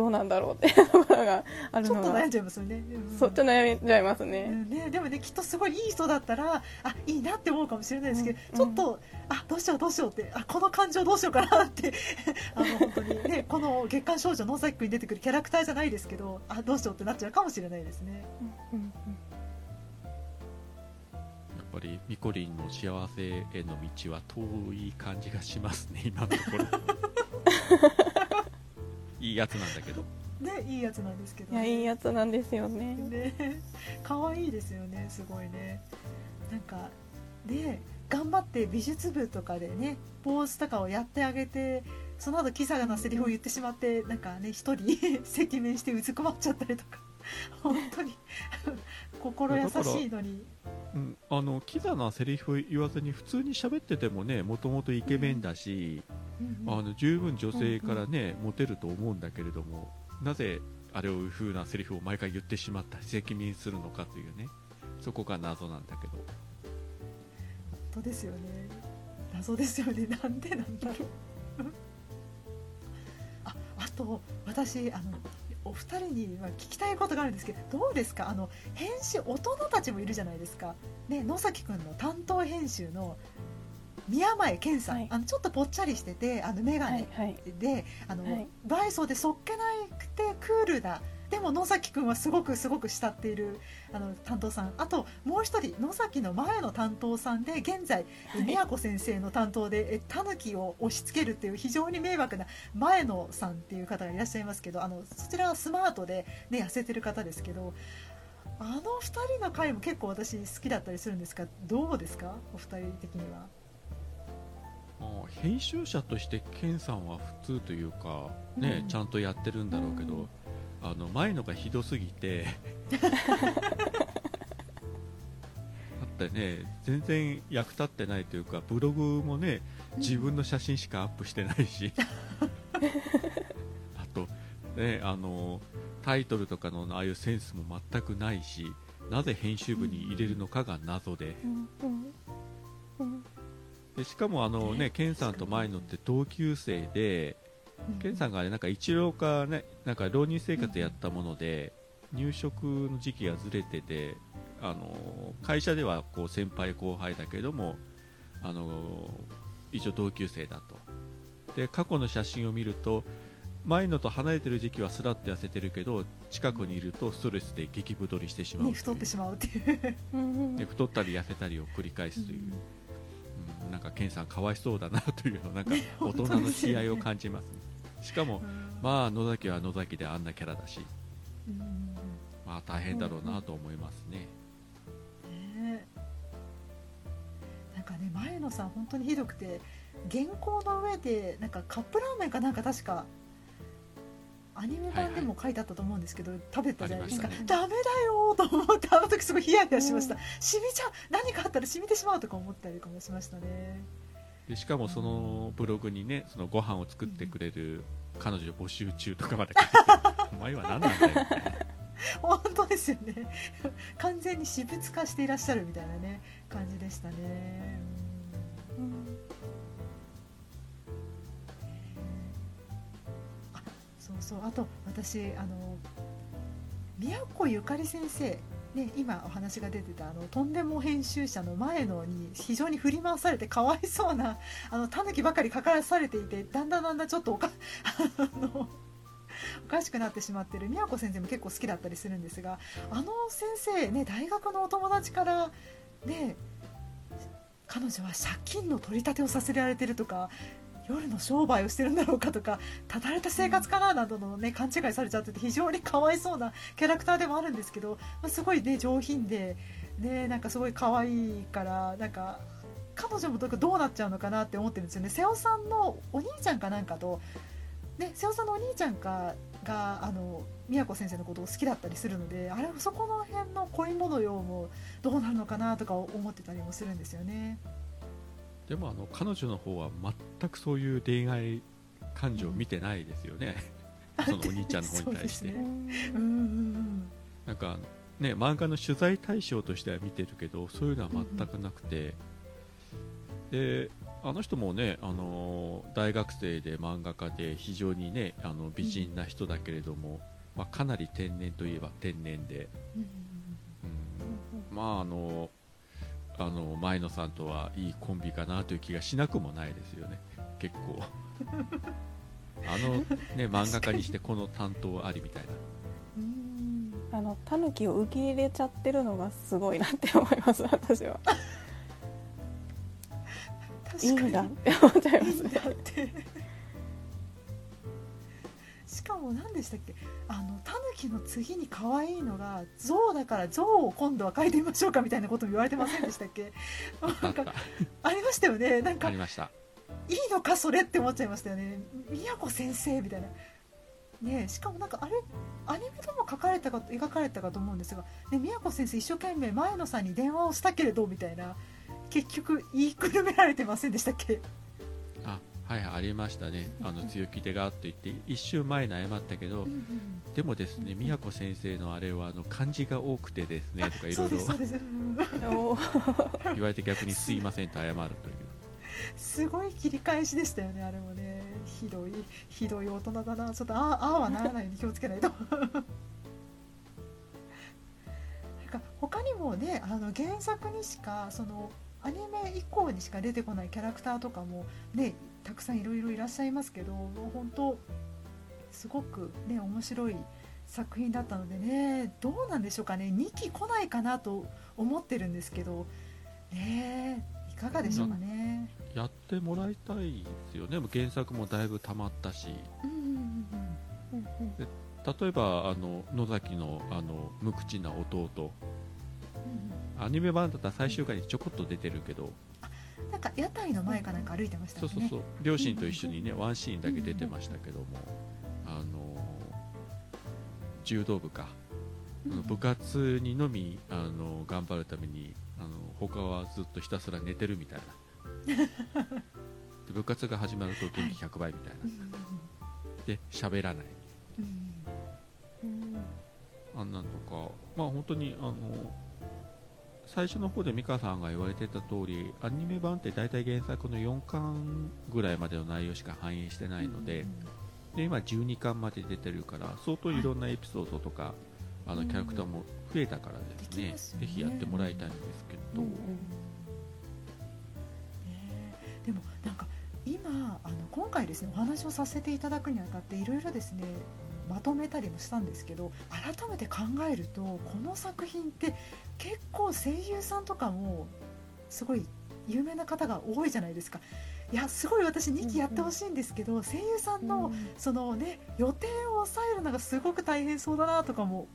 どうなんだろうっていう [LAUGHS] ところがあるのが。ちょっと悩んじゃいますよね、うん。そうちょっと悩んじゃいますうね、ん。ね、でもねきっとすごいいい人だったらあいいなって思うかもしれないですけど、うん。ちょっとあどうしようどうしようってあこの感情どうしようかなって [LAUGHS] あの本当にねこの月刊少女野崎くんに出てくるキャラクターじゃないですけどあどうしようってなっちゃうかもしれないですね。うんうん。やっぱりミコリンの幸せへの道は遠い感じがしますね今のところ [LAUGHS] いいやつなんだけど。ねいいやつなんですけど、いやいいやつなんですよね。ね。可愛いですよねすごいね。なんかで頑張って美術部とかでねポーズとかをやってあげてその後キサガなセリフを言ってしまってなんかね一人 [LAUGHS] 赤面してうずくまっちゃったりとか。本当に心優しいのにうん、あのキザなセリフ言わずに普通に喋っててもねもともとイケメンだし、うん。うんあの十分女性からね、モテると思うんだけれどもなぜあれをいう風なセリフを毎回言ってしまった責任するのかというねそこが謎なんだけど。本当ですよね。謎ですよね。なんでなんだろう。[LAUGHS] ああと私あのお二人には聞きたいことがあるんですけどどうですか？あの編集大人たちもいるじゃないですか、ね、野崎くんの担当編集の宮前健さん、はい。あのちょっとぽっちゃりしててあの眼鏡はいはい。であの、はい。バイソーでそっけなくてクールだでも野崎くんはすごくすごく慕っているあの担当さん。あともう一人野崎の前の担当さんで現在はい。宮子先生の担当でえタヌキを押し付けるっていう非常に迷惑な前野さんっていう方がいらっしゃいますけどあのそちらはスマートで、ね、痩せてる方ですけどあの2人の回も結構私好きだったりするんですがどうですか？お二人的には。あ編集者としてケンさんは普通というか、ねうん。ちゃんとやってるんだろうけど、うんあの前のがひどすぎて。[LAUGHS] だってね。全然役立ってないというかブログもね自分の写真しかアップしてないし。[LAUGHS] あとねあのタイトルとかのああいうセンスも全くないしなぜ編集部に入れるのかが謎で。でしかもあのね、ケンさんと前のって同級生で、ケンさんがね、なんか一郎かね、なんか浪人生活やったもので、入職の時期がずれてて、あの会社ではこう先輩後輩だけども、あの一応同級生だと。で、過去の写真を見ると、前のと離れてる時期はスラッと痩せてるけど、近くにいるとストレスで激太りしてしまうう太ってしまうっていう。で太ったり痩せたりを繰り返すという。うんなんかケンさんかわいそうだなというのなんか [LAUGHS] ね大人の悲哀を感じます、ね、しかもうん。まあ野崎は野崎であんなキャラだし。うん。まあ大変だろうなと思いますね、ね。なんかね前野さん本当にひどくて原稿の上でなんかカップラーメンかなんか確かアニメ版でも書いてあったと思うんですけど、食べたじゃないですか、ありまダメだよーと思ってあの時すごいヒヤヒヤしました、うん。染みちゃう。何かあったら染みてしまうとか思ったりとかもしましたねでしかもそのブログにねそのご飯を作ってくれる彼女募集中とかまで書いて [LAUGHS] お前は何なんだよ。みたいな本当ですよね。完全に私物化していらっしゃるみたいなね感じでしたね。うん。うん。そうそう。あと私あの宮古ゆかり先生ね、今お話が出てたあのとんでも編集者の前野に非常に振り回されてかわいそうな [LAUGHS] あのタヌキばかり書かされていてだんだんだんだんちょっとおか [LAUGHS] あのおかしくなってしまってる。宮古先生も結構好きだったりするんですがあの先生ね大学のお友達からね彼女は借金の取り立てをさせられてるとか夜の商売をしてるんだろうかとかただれた生活かななどの、ね、勘違いされちゃってて非常にかわいそうなキャラクターでもあるんですけど、まあ、すごい、ね、上品で、ね、なんかすごい可愛いからなんか彼女もどうなっちゃうのかなって思ってるんですよね瀬尾さんのお兄ちゃんかなんかと、ね、瀬尾さんのお兄ちゃんかがあの宮子先生のことを好きだったりするのであれそこの辺の恋模様もどうなるのかなとか思ってたりもするんですよね。でもあの彼女の方は全くそういう恋愛感情を見てないですよね、そのお兄ちゃんの方に対して、なんかね漫画の取材対象としては見てるけどそういうのは全くなくて、であの人もね、あのー大学生で漫画家で非常にねあの美人な人だけれども、まあ、かなり天然といえば天然で、うん。うん、まああのあの前野さんとはいいコンビかなという気がしなくもないですよね。結構。[LAUGHS] あのね漫画家にしてこの担当ありみたいな。うん。あのタヌキを受け入れちゃってるのがすごいなって思います私は。いい確かに。んだって思っちゃいますね。だって。しかも何でしたっけ？あのタヌキの次に可愛いのが象だから象を今度は描いてみましょうかみたいなことも言われてませんでしたっけ？[LAUGHS] なんかありましたよね。なんかいありました。いのかそれって思っちゃいましたよね。宮子先生みたいな。ねえしかもなんかあれアニメでも描かれたか描かれたかと思うんですが、ね、宮子先生一生懸命前野さんに電話をしたけれどみたいな結局言いくるめられてませんでしたっけ？あはいありましたね。あの強気手がと言って一瞬前に謝ったけど、でもですね宮子先生のあれはあの漢字が多くてですねとかいろいろ言われて逆にす。いません。と謝るというすごい切り返しでしたよねあれもね。ひどいひどい大人だな。ちょっとあああはならないように気をつけないと。[LAUGHS] なんか他にもねあの原作にしかそのアニメ以降にしか出てこないキャラクターとかもねたくさんいろいろいらっしゃいますけど本当すごくね面白い作品だったのでねどうなんでしょうかね。2期来ないかなと思ってるんですけどねいかがでしょうかね。やってもらいたいですよね。原作もだいぶ溜まったし。例えばあの野崎のあの無口な弟。うんアニメ版だったら最終回にちょこっと出てるけど、うんなんか屋台の前かなんか歩いてましたよね。そうそうそう。両親と一緒にねワンシーンだけ出てましたけども、あの柔道部か、あの部活にのみあの頑張るためにあの他はずっとひたすら寝てるみたいな。で部活が始まると元気100倍みたいな、うんうん。で喋らない。うんうん。あんなんとかまあ本当にあの最初の方で美香さんが言われてた通りアニメ版って大体原作の4巻ぐらいまでの内容しか反映してないので,、で今12巻まで出てるから相当いろんなエピソードとか、あのうんキャラクターも増えたからですね,、ますよね。ぜひやってもらいたいんですけど、うんうん。ねえ。でもなんか今あの今回ですねお話をさせていただくにあたっていろいろですねまとめたりもしたんですけど改めて考えるとこの作品って結構声優さんとかもすごい有名な方が多いじゃないですか。いやすごい私2期やってほしいんですけど、声優さんのそのね予定を抑えるのがすごく大変そうだなとかも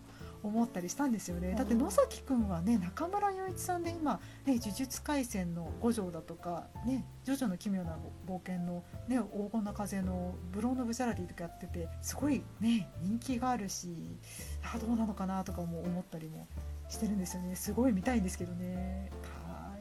思ったりしたんですよね、だってうん野崎くんはね中村雄一さんで今、ね、呪術廻戦の五条だとか、ね、ジョジョの奇妙な冒険の、ね、黄金な風のブローのブジャラリーとかやっててすごいね人気があるしあどうなのかなとかも思ったりもしてるんですよね。すごい見たいんですけどね。か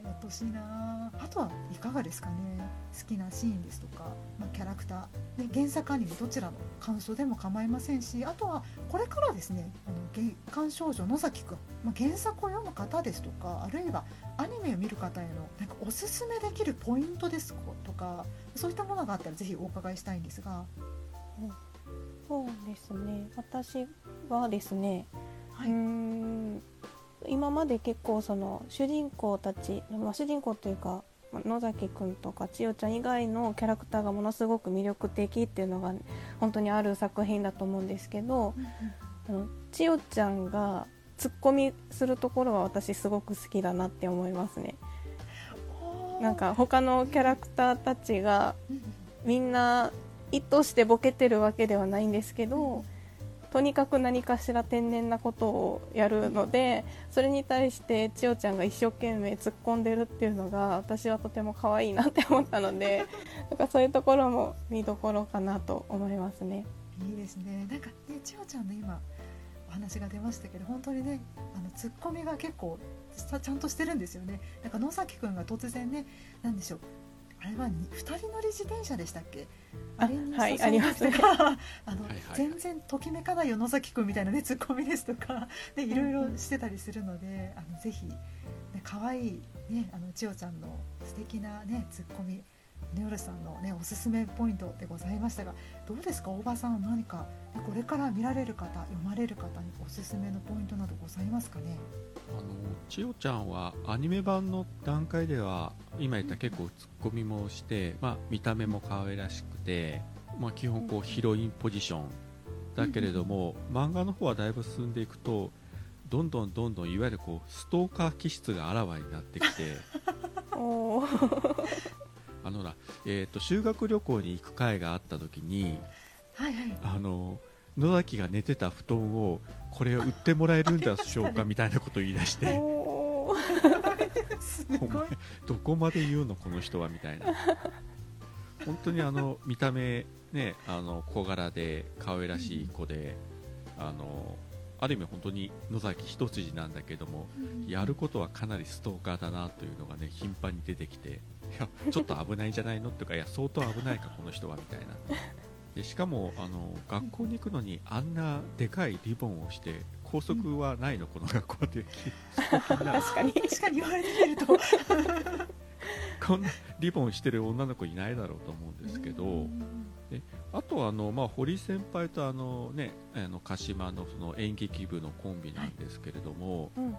やってほしいなあ。とはいかがですかね。好きなシーンですとか、まあ、キャラクター、ね、原作アニメどちらの感想でも構いませんしあとはこれからですねあの月刊少女野崎くん、まあ、原作を読む方ですとかあるいはアニメを見る方へのなんかおすすめできるポイントですとかそういったものがあったらぜひお伺いしたいんですが。そうですね。私はですね、はい。うーん今まで結構その主人公たち、まあ、主人公というかまあ野崎くんとか千代ちゃん以外のキャラクターがものすごく魅力的っていうのが本当にある作品だと思うんですけどあの千代ちゃんがツッコミするところは私すごく好きだなって思いますね。なんか他のキャラクターたちがうん。みんな意図してボケてるわけではないんですけどとにかく何かしら天然なことをやるのでそれに対して千代ちゃんが一生懸命突っ込んでるっていうのが私はとても可愛いなって思ったので [LAUGHS] なんかそういうところも見どころかなと思いますね。いいですねなんかね千代ちゃんの今お話が出ましたけど本当にねあのツッコミが結構さちゃんとしてるんですよねなんか野崎くんが突然ねなんでしょうあれはに2人乗り自転車でしたっけ？あれにはい誘われありますね。て [LAUGHS] あの、はいはい。全然ときめかないよ野崎くんみたいなねツッコミですとかで [LAUGHS] いろいろしてたりするのであのぜひ、ね、可愛いねあの千代ちゃんの素敵なねツッコミネオルさんのねおすすめポイントでございましたがどうですか？大場さん何かこれから見られる方読まれる方におすすめのポイントなどございますかね？あの千代ちゃんはアニメ版の段階では今言った結構ツッコミもして、まあ、見た目も可愛らしくて、まあ、基本こうヒロインポジションだけれども、漫画の方はだいぶ進んでいくとどんどんどんどんいわゆるこうストーカー気質があらわになってきて [LAUGHS] あのな、えーと、修学旅行に行く会があった時に、はいはい、あの野崎が寝てた布団をこれを売ってもらえるんでしょうか [LAUGHS] みたいなことを言い出して。お [LAUGHS] 前どこまで言うのこの人はみたいな。本当にあの見た目ねあの小柄で可愛らしい子で、あのある意味本当に野崎一筋なんだけども、やることはかなりストーカーだなというのがね頻繁に出てきて。いや [LAUGHS] ちょっと危ないんじゃないの？とかいや相当危ないかこの人はみたいな。でしかもあの学校に行くのにあんなでかいリボンをして校則はないの、この学校って [LAUGHS] 確かに。確かに言われてみると。[LAUGHS] こんなリボンしてる女の子いないだろうと思うんですけど、であとあの、まあ、堀先輩とあの、ね、あの鹿島のその演劇部のコンビなんですけれども、はい。うんうん、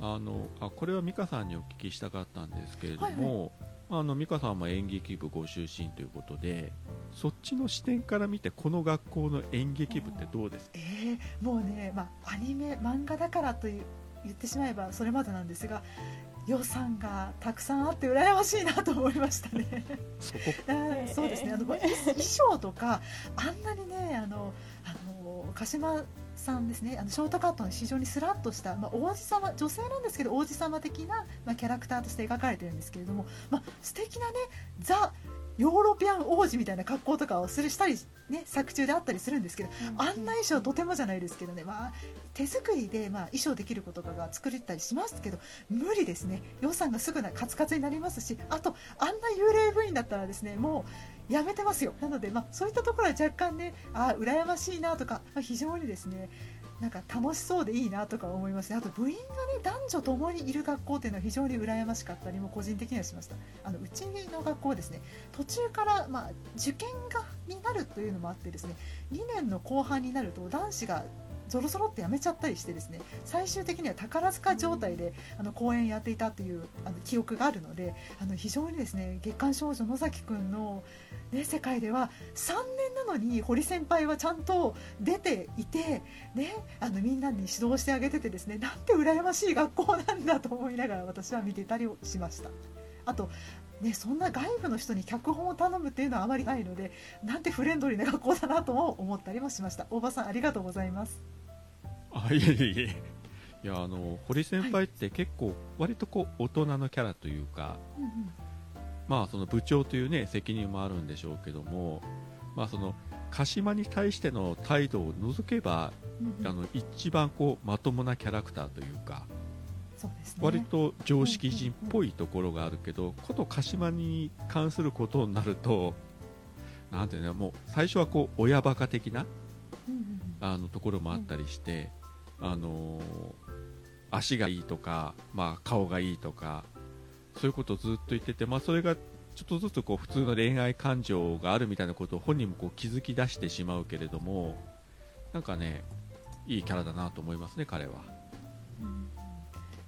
あのあこれは美香さんにお聞きしたかったんですけれども、はいはいあの美香さんも演劇部ご出身ということでそっちの視点から見てこの学校の演劇部ってどうですか、えー、もうね、まあ、アニメ漫画だからという言ってしまえばそれまでなんですが予算がたくさんあって羨ましいなと思いましたね。そ [LAUGHS] そうですね。あの衣装とかあんなにねあのあの鹿島さんですね。あのショートカットの非常にスラッとした、まあ、王子様女性なんですけど王子様的な、まあ、キャラクターとして描かれてるんですけれども、まあ、素敵なねザヨーロピアン王子みたいな格好とかをするしたり、ね、作中であったりするんですけど、うん、あんな衣装とてもじゃないですけどね、まあ、手作りで、まあ、衣装できることが作れたりしますけど無理ですね。予算がすぐなカツカツになりますしあとあんな幽霊部員だったらですねもうやめてますよ。なので、まあ、そういったところは若干ねあ羨ましいなとか、まあ、非常にですねなんか楽しそうでいいなとか思いますあと部員がね男女ともにいる学校っていうのは非常に羨ましかったりも個人的にはしました。あのうちの学校はですね途中から、まあ、受験がになるというのもあってですね2年の後半になると男子がぞろぞろってやめちゃったりしてですね最終的には宝塚状態であの公演やっていたというあの記憶があるのであの非常にですね月刊少女野崎くんの、ね、世界では3年なのに堀先輩はちゃんと出ていて、ね、あのみんなに指導してあげててですねなんて羨ましい学校なんだと思いながら私は見てたりしました。あとね、そんな外部の人に脚本を頼むっていうのはあまりないのでなんてフレンドリーな学校だなとも思ったりもしました大場さんありがとうございますあいえいえいやあの堀先輩って結構割とこう大人のキャラというか、うんうん、まあその部長というね責任もあるんでしょうけどもまあその鹿島に対しての態度を除けば、うんうん、あの一番こうまともなキャラクターというか、ね、割と常識人っぽいところがあるけど、こと鹿島に関することになるとなんていうのもう最初はこう親バカ的な、うんうん、あのところもあったりして、あの足がいいとか、まあ、顔がいいとかそういうことをずっと言ってて、まあ、それがちょっとずつこう普通の恋愛感情があるみたいなことを本人もこう気づき出してしまうけれどもなんかねいいキャラだなと思いますね彼は。うん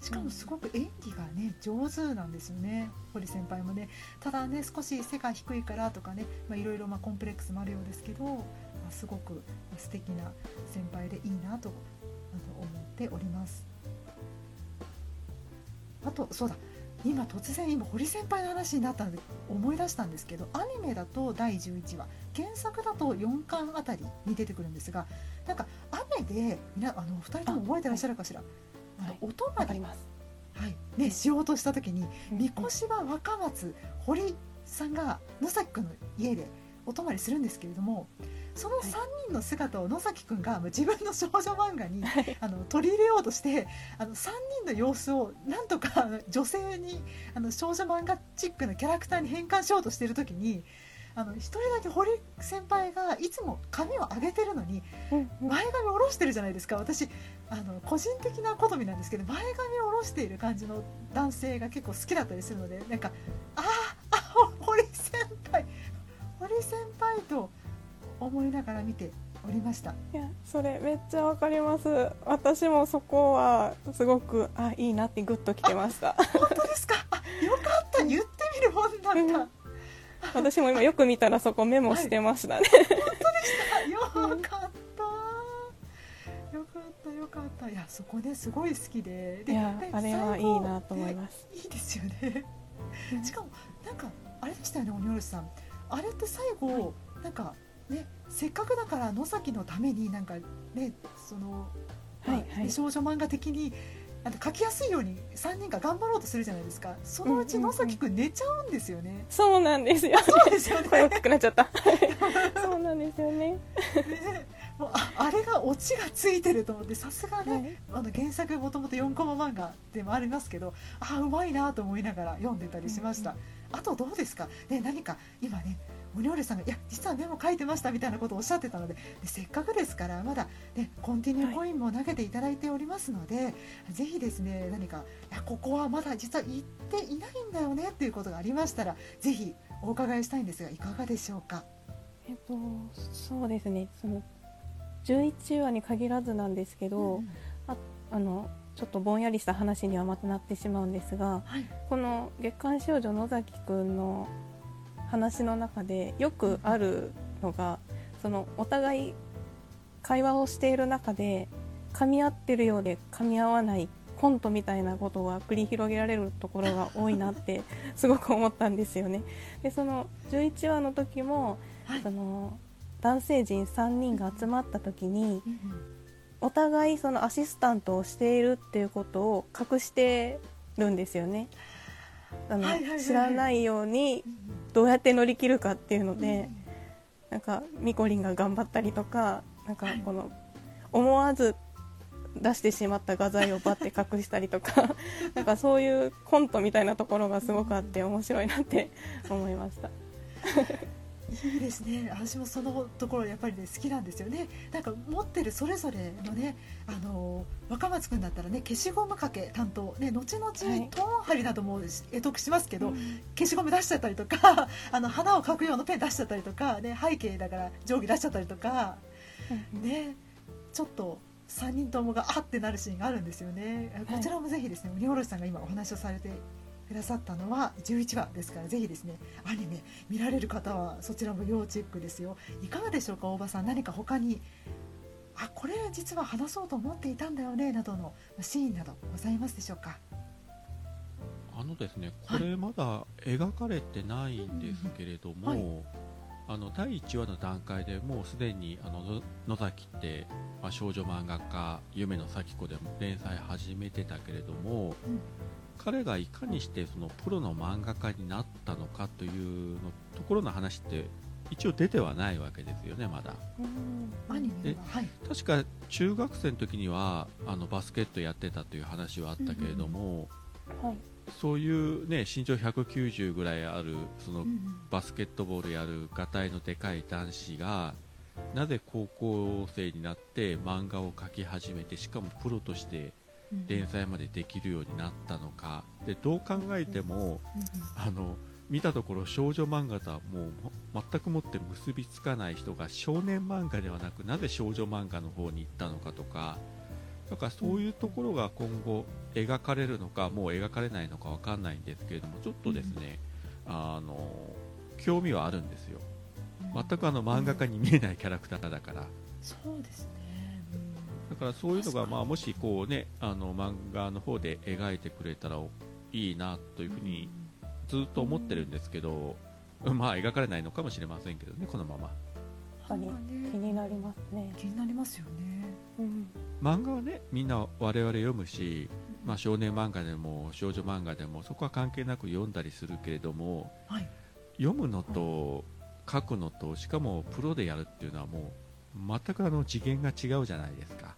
しかもすごく演技がね上手なんですよね堀先輩もねただね少し背が低いからとかねいろいろコンプレックスもあるようですけど、まあ、すごく素敵な先輩でいいなと思っております。あとそうだ。今突然今堀先輩の話になったので思い出したんですけどアニメだと第11話原作だと4巻あたりに出てくるんですがなんか雨でみなあの2人とも覚えてらっしゃるかしら？あの音まで、はい。ね、しようとした時にみこしは若松堀さんが野崎君の家でお泊まりするんですけれどもその3人の姿を野崎君が自分の少女漫画に、あの取り入れようとしてあの3人の様子をなんとか女性にあの少女漫画チックなキャラクターに変換しようとしている時にあの1人だけ堀先輩がいつも髪を上げてるのに前髪を下ろしてるじゃないですか。私あの個人的な好みなんですけど前髪を下ろしている感じの男性が結構好きだったりするのでなんかああ堀先輩堀先輩と思いながら見ておりました。いやそれめっちゃわかります。私もそこはすごくあいいなってグッときてました。本当ですか？あよかった。言ってみるもんだった。私も今よく見たらそこメモしてましたね、あよかった。よかったよかった。いやそこねすごい好きで。でいやであれはいいなと思います。いいですよね。しかもなんかあれでしたよね鬼おろしさん。あれって最後、なんかねせっかくだから野崎のためになんかねその、まあはいはい。少女漫画的にあの書きやすいように3人が頑張ろうとするじゃないですか。そのうち野崎くん寝ちゃうんですよね、そうなんですよそうですよね。声 [LAUGHS] 大きくなっちゃった。[LAUGHS] そうなんですよね。ねもうああれがオチがついてると思ってさすがね、はい。あの原作もともと4コマ漫画でもありますけどあうまいなと思いながら読んでたりしました、うん。あとどうですか、ね、何か今ねお料理さんがいや実はメモ書いてましたみたいなことをおっしゃってたのででせっかくですからまだ、ね、コンティニューコインも投げていただいておりますので、ぜひですね何かいやここはまだ実は言っていないんだよねっていうことがありましたらぜひお伺いしたいんですがいかがでしょうか？えっとそうですねその11話に限らずなんですけど、うんあのちょっとぼんやりした話にはまたなってしまうんですがはい。この月刊少女野崎くんの話の中でよくあるのがそのお互い会話をしている中で噛み合ってるようで噛み合わないコントみたいなことが繰り広げられるところが多いなって [LAUGHS] すごく思ったんですよね。でその11話の時もはいその男性陣3人が集まった時にお互いそのアシスタントをしているっていうことを隠してるんですよね。あのはいはい知らないようにどうやって乗り切るかっていうので、なんかミコリンが頑張ったりとかなんかこの思わず出してしまった画材をバッて隠したりとか [LAUGHS] なんかそういうコントみたいなところがすごくあって面白いなって思いました。いいですね。私もそのところやっぱりね好きなんですよね。なんか持ってるそれぞれのねあの若松君だったらね消しゴムかけ担当ね後々、はい。トーン貼りなども得得しますけど、うん。消しゴム出しちゃったりとか [LAUGHS] あの花を描く用のペン出しちゃったりとか、ね、背景だから定規出しちゃったりとか、ね、ちょっと3人ともがあってなるシーンがあるんですよね、こちらもぜひですね鬼おろしさんが今お話をされてくださったのは11話ですからぜひですねアニメ見られる方はそちらも要チェックですよ。いかがでしょうか大場さん。何か他にあこれ実は話そうと思っていたんだよねなどのシーンなどございますでしょうか？あのですねこれまだ描かれてないんですけれども、はい。あの第1話の段階でもうすでにあのの野崎って、まあ、少女漫画家夢の咲子でも連載始めてたけれども、うん彼がいかにしてそのプロの漫画家になったのかというのところの話って一応出てはないわけですよねまだ。うん。アニメははい。確か中学生の時にはあのバスケットやってたという話はあったけれども、はい。そういうね身長190ぐらいあるそのうんうん。バスケットボールやるがたいのでかい男子がなぜ高校生になって漫画を描き始めてしかもプロとしてうん連載までできるようになったのか。でどう考えてもうん。うんあの見たところ少女漫画とはもう全くもって結びつかない人が少年漫画ではなくなぜ少女漫画の方に行ったのかとかだからそういうところが今後描かれるのかもう描かれないのかわかんないんですけれどもちょっとですね、あの興味はあるんですよ。全くあの漫画家に見えないキャラクターだから。そうですね、だからそういうのがまあもしこうねあの漫画の方で描いてくれたらいいなというふうにずっと思ってるんですけど、まあ描かれないのかもしれませんけどねこのまま。ぱり気になりますね。気になりますよね。うん。漫画はねみんな我々読むし、まあ、少年漫画でも少女漫画でもそこは関係なく読んだりするけれどもはい。読むのと書くのとしかもプロでやるっていうのはもう全くあの次元が違うじゃないですか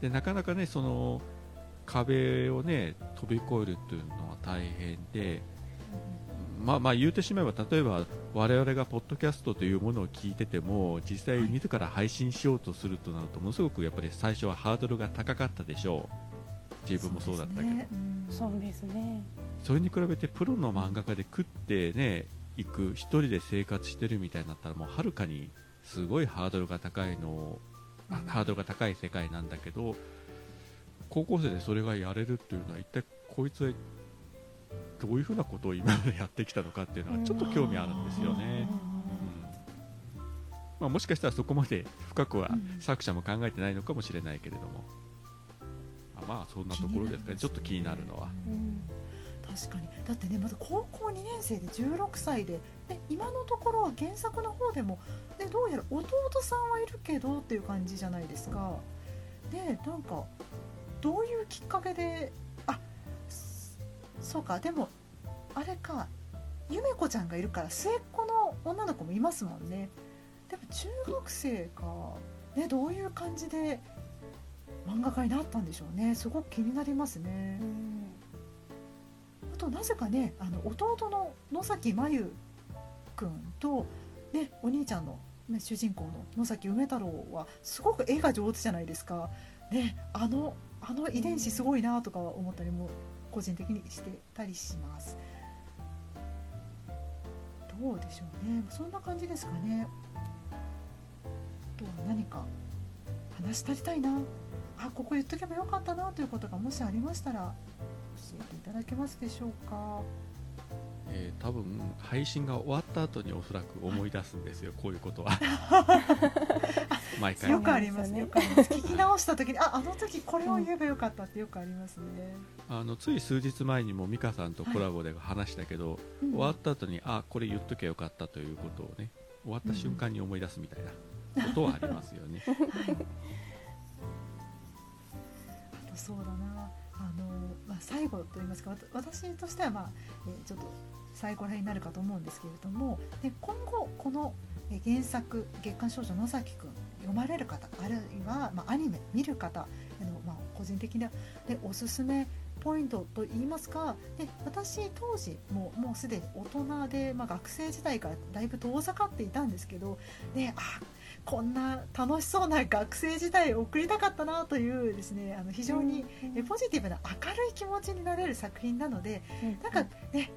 でなかなかねその壁をね飛び越えるっていうのは大変でまあまあ言うてしまえば例えば我々がポッドキャストというものを聞いてても実際自ら配信しようとするとなるとものすごくやっぱり最初はハードルが高かったでしょう。自分もそうだったけど。そうですね。それに比べてプロの漫画家で食ってね行く一人で生活してるみたいになったらもうはるかにすごいハードルが高いのあハードルが高い世界なんだけど高校生でそれがやれるっていうのは一体こいつはどういうふうなことを今までやってきたのかっていうのはちょっと興味あるんですよね。うん。まあ、もしかしたらそこまで深くはうん。作者も考えてないのかもしれないけれども、あまあそんなところですかね。ちょっと気になるのは。うん確かに。だってねまず高校2年生で16歳でで今のところは原作の方でもでどうやら弟さんはいるけどっていう感じじゃないですか。でなんかどういうきっかけであそそうかでもあれかゆめ子ちゃんがいるから末っ子の女の子もいますもんね。でも中学生か、ね、どういう感じで漫画家になったんでしょうね。すごく気になりますね。うん。あとなぜかねあの弟の野崎真由君と、ね、お兄ちゃんの、ね、主人公の野崎梅太郎はすごく絵が上手じゃないですか、ね、あのあの遺伝子すごいなとか思ったりも個人的にしてたりします。どうでしょうね。そんな感じですかね。あとは何か話したりたいな。あここ言っとけばよかったなということがもしありましたら教えていただけますでしょうか？えー多分配信が終わった後におそらく思い出すんですよ、[LAUGHS] こういうことは。[LAUGHS] 毎回。よくありますね。よくあります聞き直した時にああの時これを言えばよかったってよくありますね、あのつい数日前にも美香さんとコラボで話したけど、うん終わった後にあこれ言っときゃよかったということをね終わった瞬間に思い出すみたいなことはありますよね、[LAUGHS] はい。あとそうだなあの、まあ、最後といいますか私としては、まあえちょっと最後らへんになるかと思うんですけれどもで今後この原作「月刊少女野崎くん」読まれる方あるいは、まあ、アニメ見る方の、まあ、個人的なでおすすめポイントといいますかで私当時ももうすでに大人で、まあ、学生時代からだいぶ遠ざかっていたんですけどであこんな楽しそうな学生時代を送りたかったなというですねあの非常にえポジティブな明るい気持ちになれる作品なのでなんかね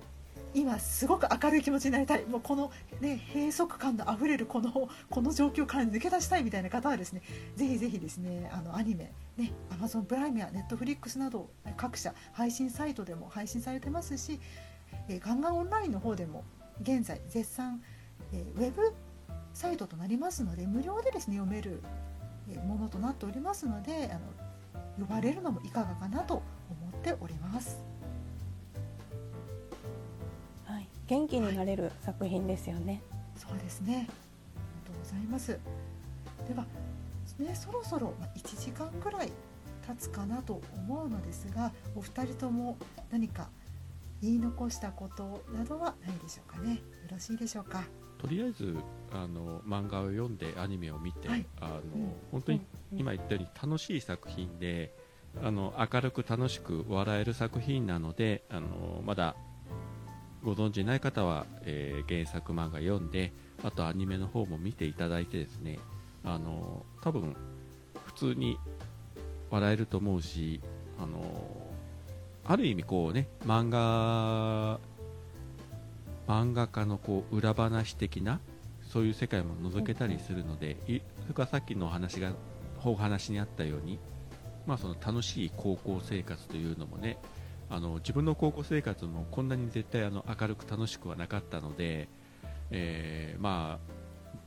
今すごく明るい気持ちになりたい。もうこの、ね、閉塞感のあふれるこのこの状況から抜け出したいみたいな方はですねぜひぜひですねあのアニメ、ね、Amazon プライムや Netflix など各社配信サイトでも配信されてますし、えーガンガンオンラインの方でも現在絶賛、えーウェブサイトとなりますので無料でですね読めるえーものとなっておりますのであの呼ばれるのもいかがかなと思っております。はい、元気になれる作品ですよね。そうですね。ありがとうございます。では、ね、そろそろまあ1時間ぐらい経つかなと思うのですが、お二人とも何か言い残したことなどはないでしょうかね。よろしいでしょうか。とりあえずあの漫画を読んでアニメを見て、はい。あのん。本当にうん。今言ったように楽しい作品であの明るく楽しく笑える作品なのであのまだご存知ない方は、えー原作漫画読んであとアニメの方も見ていただいてですねあの多分普通に笑えると思うしあのある意味こうね漫画漫画家のこう裏話的なそういう世界も覗けたりするので、いそれからさっきのお話がお話にあったように、まあ、その楽しい高校生活というのもねあの自分の高校生活もこんなに絶対あの明るく楽しくはなかったので、えーまあ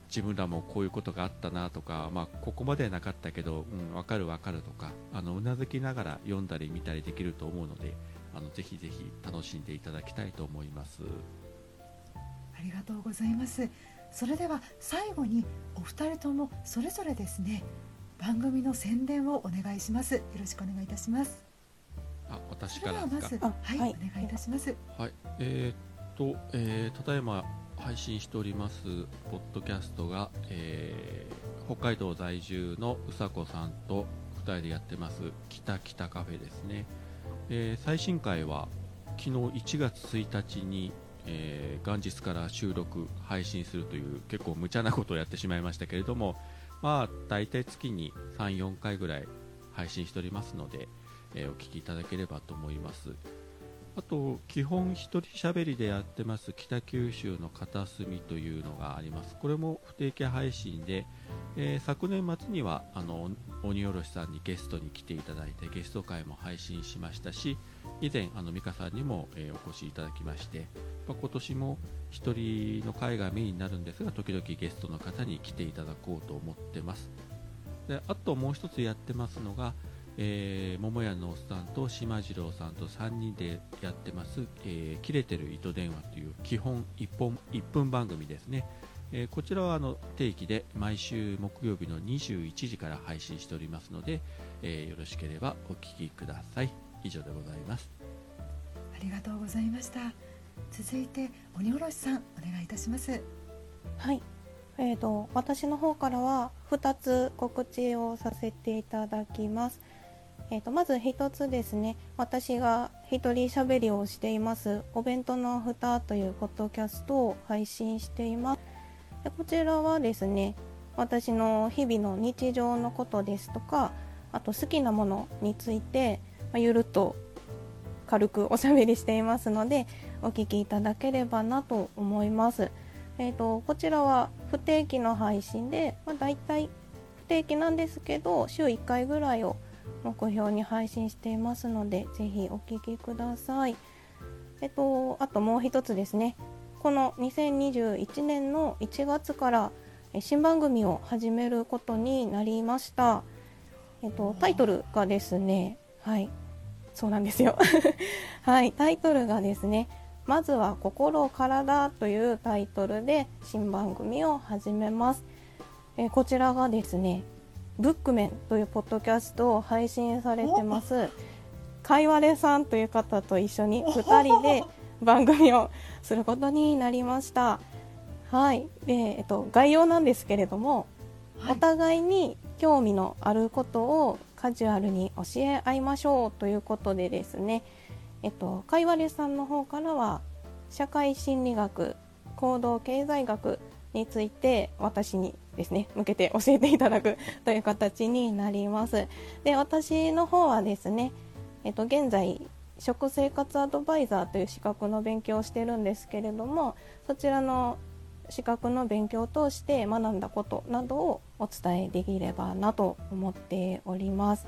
自分らもこういうことがあったなとか、まあ、ここまではなかったけど、うん、分かる分かるとかあのうなずきながら読んだり見たりできると思うのであのぜひぜひ楽しんでいただきたいと思います。ありがとうございます。それでは最後にお二人ともそれぞれですね番組の宣伝をお願いします。よろしくお願いいたします。あ私からですか？はまず、あはい、はいお願いいたします。はい、えーっと、えーただいま配信しておりますポッドキャストが、えー北海道在住のうさこさんと2人でやってます北北カフェですね、えー最新回は昨日1月1日に、えー元日から収録配信するという結構無茶なことをやってしまいましたけれどもまあ大体月に34回ぐらい配信しておりますので、えーお聞きいただければと思います。あと基本一人喋りでやってます北九州の片隅というのがあります。これも不定期配信で、えー、昨年末にはあの鬼おろしさんにゲストに来ていただいてゲスト会も配信しましたし以前あの美香さんにも、えー、お越しいただきまして、まあ、今年も1人の会がメインになるんですが時々ゲストの方に来ていただこうと思ってます。であともう一つやってますのがえー、桃屋のおっさんと島次郎さんと3人でやってます、えー、切れてる糸電話という基本1本1分番組ですね、えー、こちらはあの定期で毎週木曜日の21時から配信しておりますので、えー、よろしければお聞きください。以上でございます。ありがとうございました。続いて鬼おろしさんお願いいたします。はい。えーと私の方からは2つ告知をさせていただきます。えーと、まず1つですね。私が一人喋りをしています「お弁当の蓋」というポッドキャストを配信しています。でこちらはですね私の日々の日常のことですとかあと好きなものについて、ま、ゆるっと軽くおしゃべりしていますのでお聞きいただければなと思います、えーと、こちらは不定期の配信で、まあ、大体不定期なんですけど週1回ぐらいを目標に配信していますのでぜひお聴きください。えっと、あともう一つですねこの2021年の1月から新番組を始めることになりました。えっと、タイトルがですねはいそうなんですよ。[LAUGHS] はい。タイトルがですねまずは心体というタイトルで新番組を始めます。えこちらがですねブックメンというポッドキャストを配信されてます。かいわれさんという方と一緒に2人で [LAUGHS] 番組をすることになりました。はい。で、えっと、概要なんですけれども、はい、お互いに興味のあることをカジュアルに教え合いましょうということでですね。えっと、かいわれさんの方からは社会心理学行動経済学について私にですね向けて教えていただく [LAUGHS] という形になります。で私の方はですね、えっと、現在食生活アドバイザーという資格の勉強をしてるんですけれどもそちらの資格の勉強を通して学んだことなどをお伝えできればなと思っております。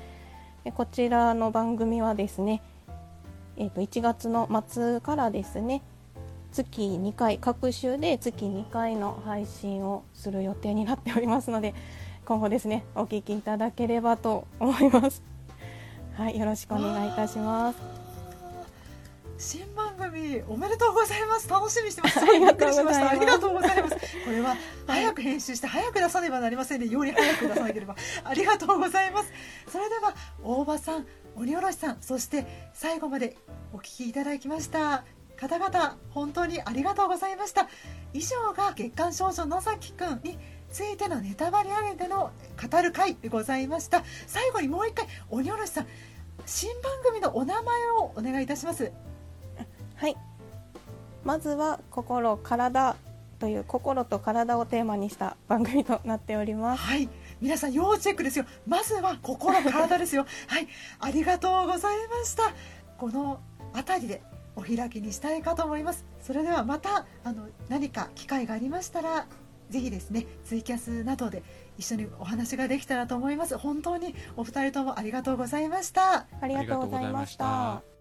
こちらの番組はですね、えー、と1月の末からですね月2回各週で月2回の配信をする予定になっておりますので今後ですねお聞きいただければと思います。はいよろしくお願いいたします。新番組おめでとうございます。楽しみにしてます。[LAUGHS] す。ごいびっくりしました。ありがとうございます。これは早く編集して早く出さねばなりませんね。より早く出さなければ。[LAUGHS] ありがとうございます。それでは大場さん鬼おろしさんそして最後までお聞きいただきました。方々本当にありがとうございました。以上が月刊少女野崎くんについてのネタバレありでの語る会でございました。最後にもう一回鬼おろしさん新番組のお名前をお願いいたしますはい。まずは心体という心と体をテーマにした番組となっております。はい。皆さん要チェックですよ。まずは心体ですよ。[LAUGHS] はい。ありがとうございました。この辺りでお開きにしたいかと思います。それではまたあの何か機会がありましたらぜひですねツイキャスなどで一緒にお話ができたらと思います。本当にお二人ともありがとうございました。ありがとうございました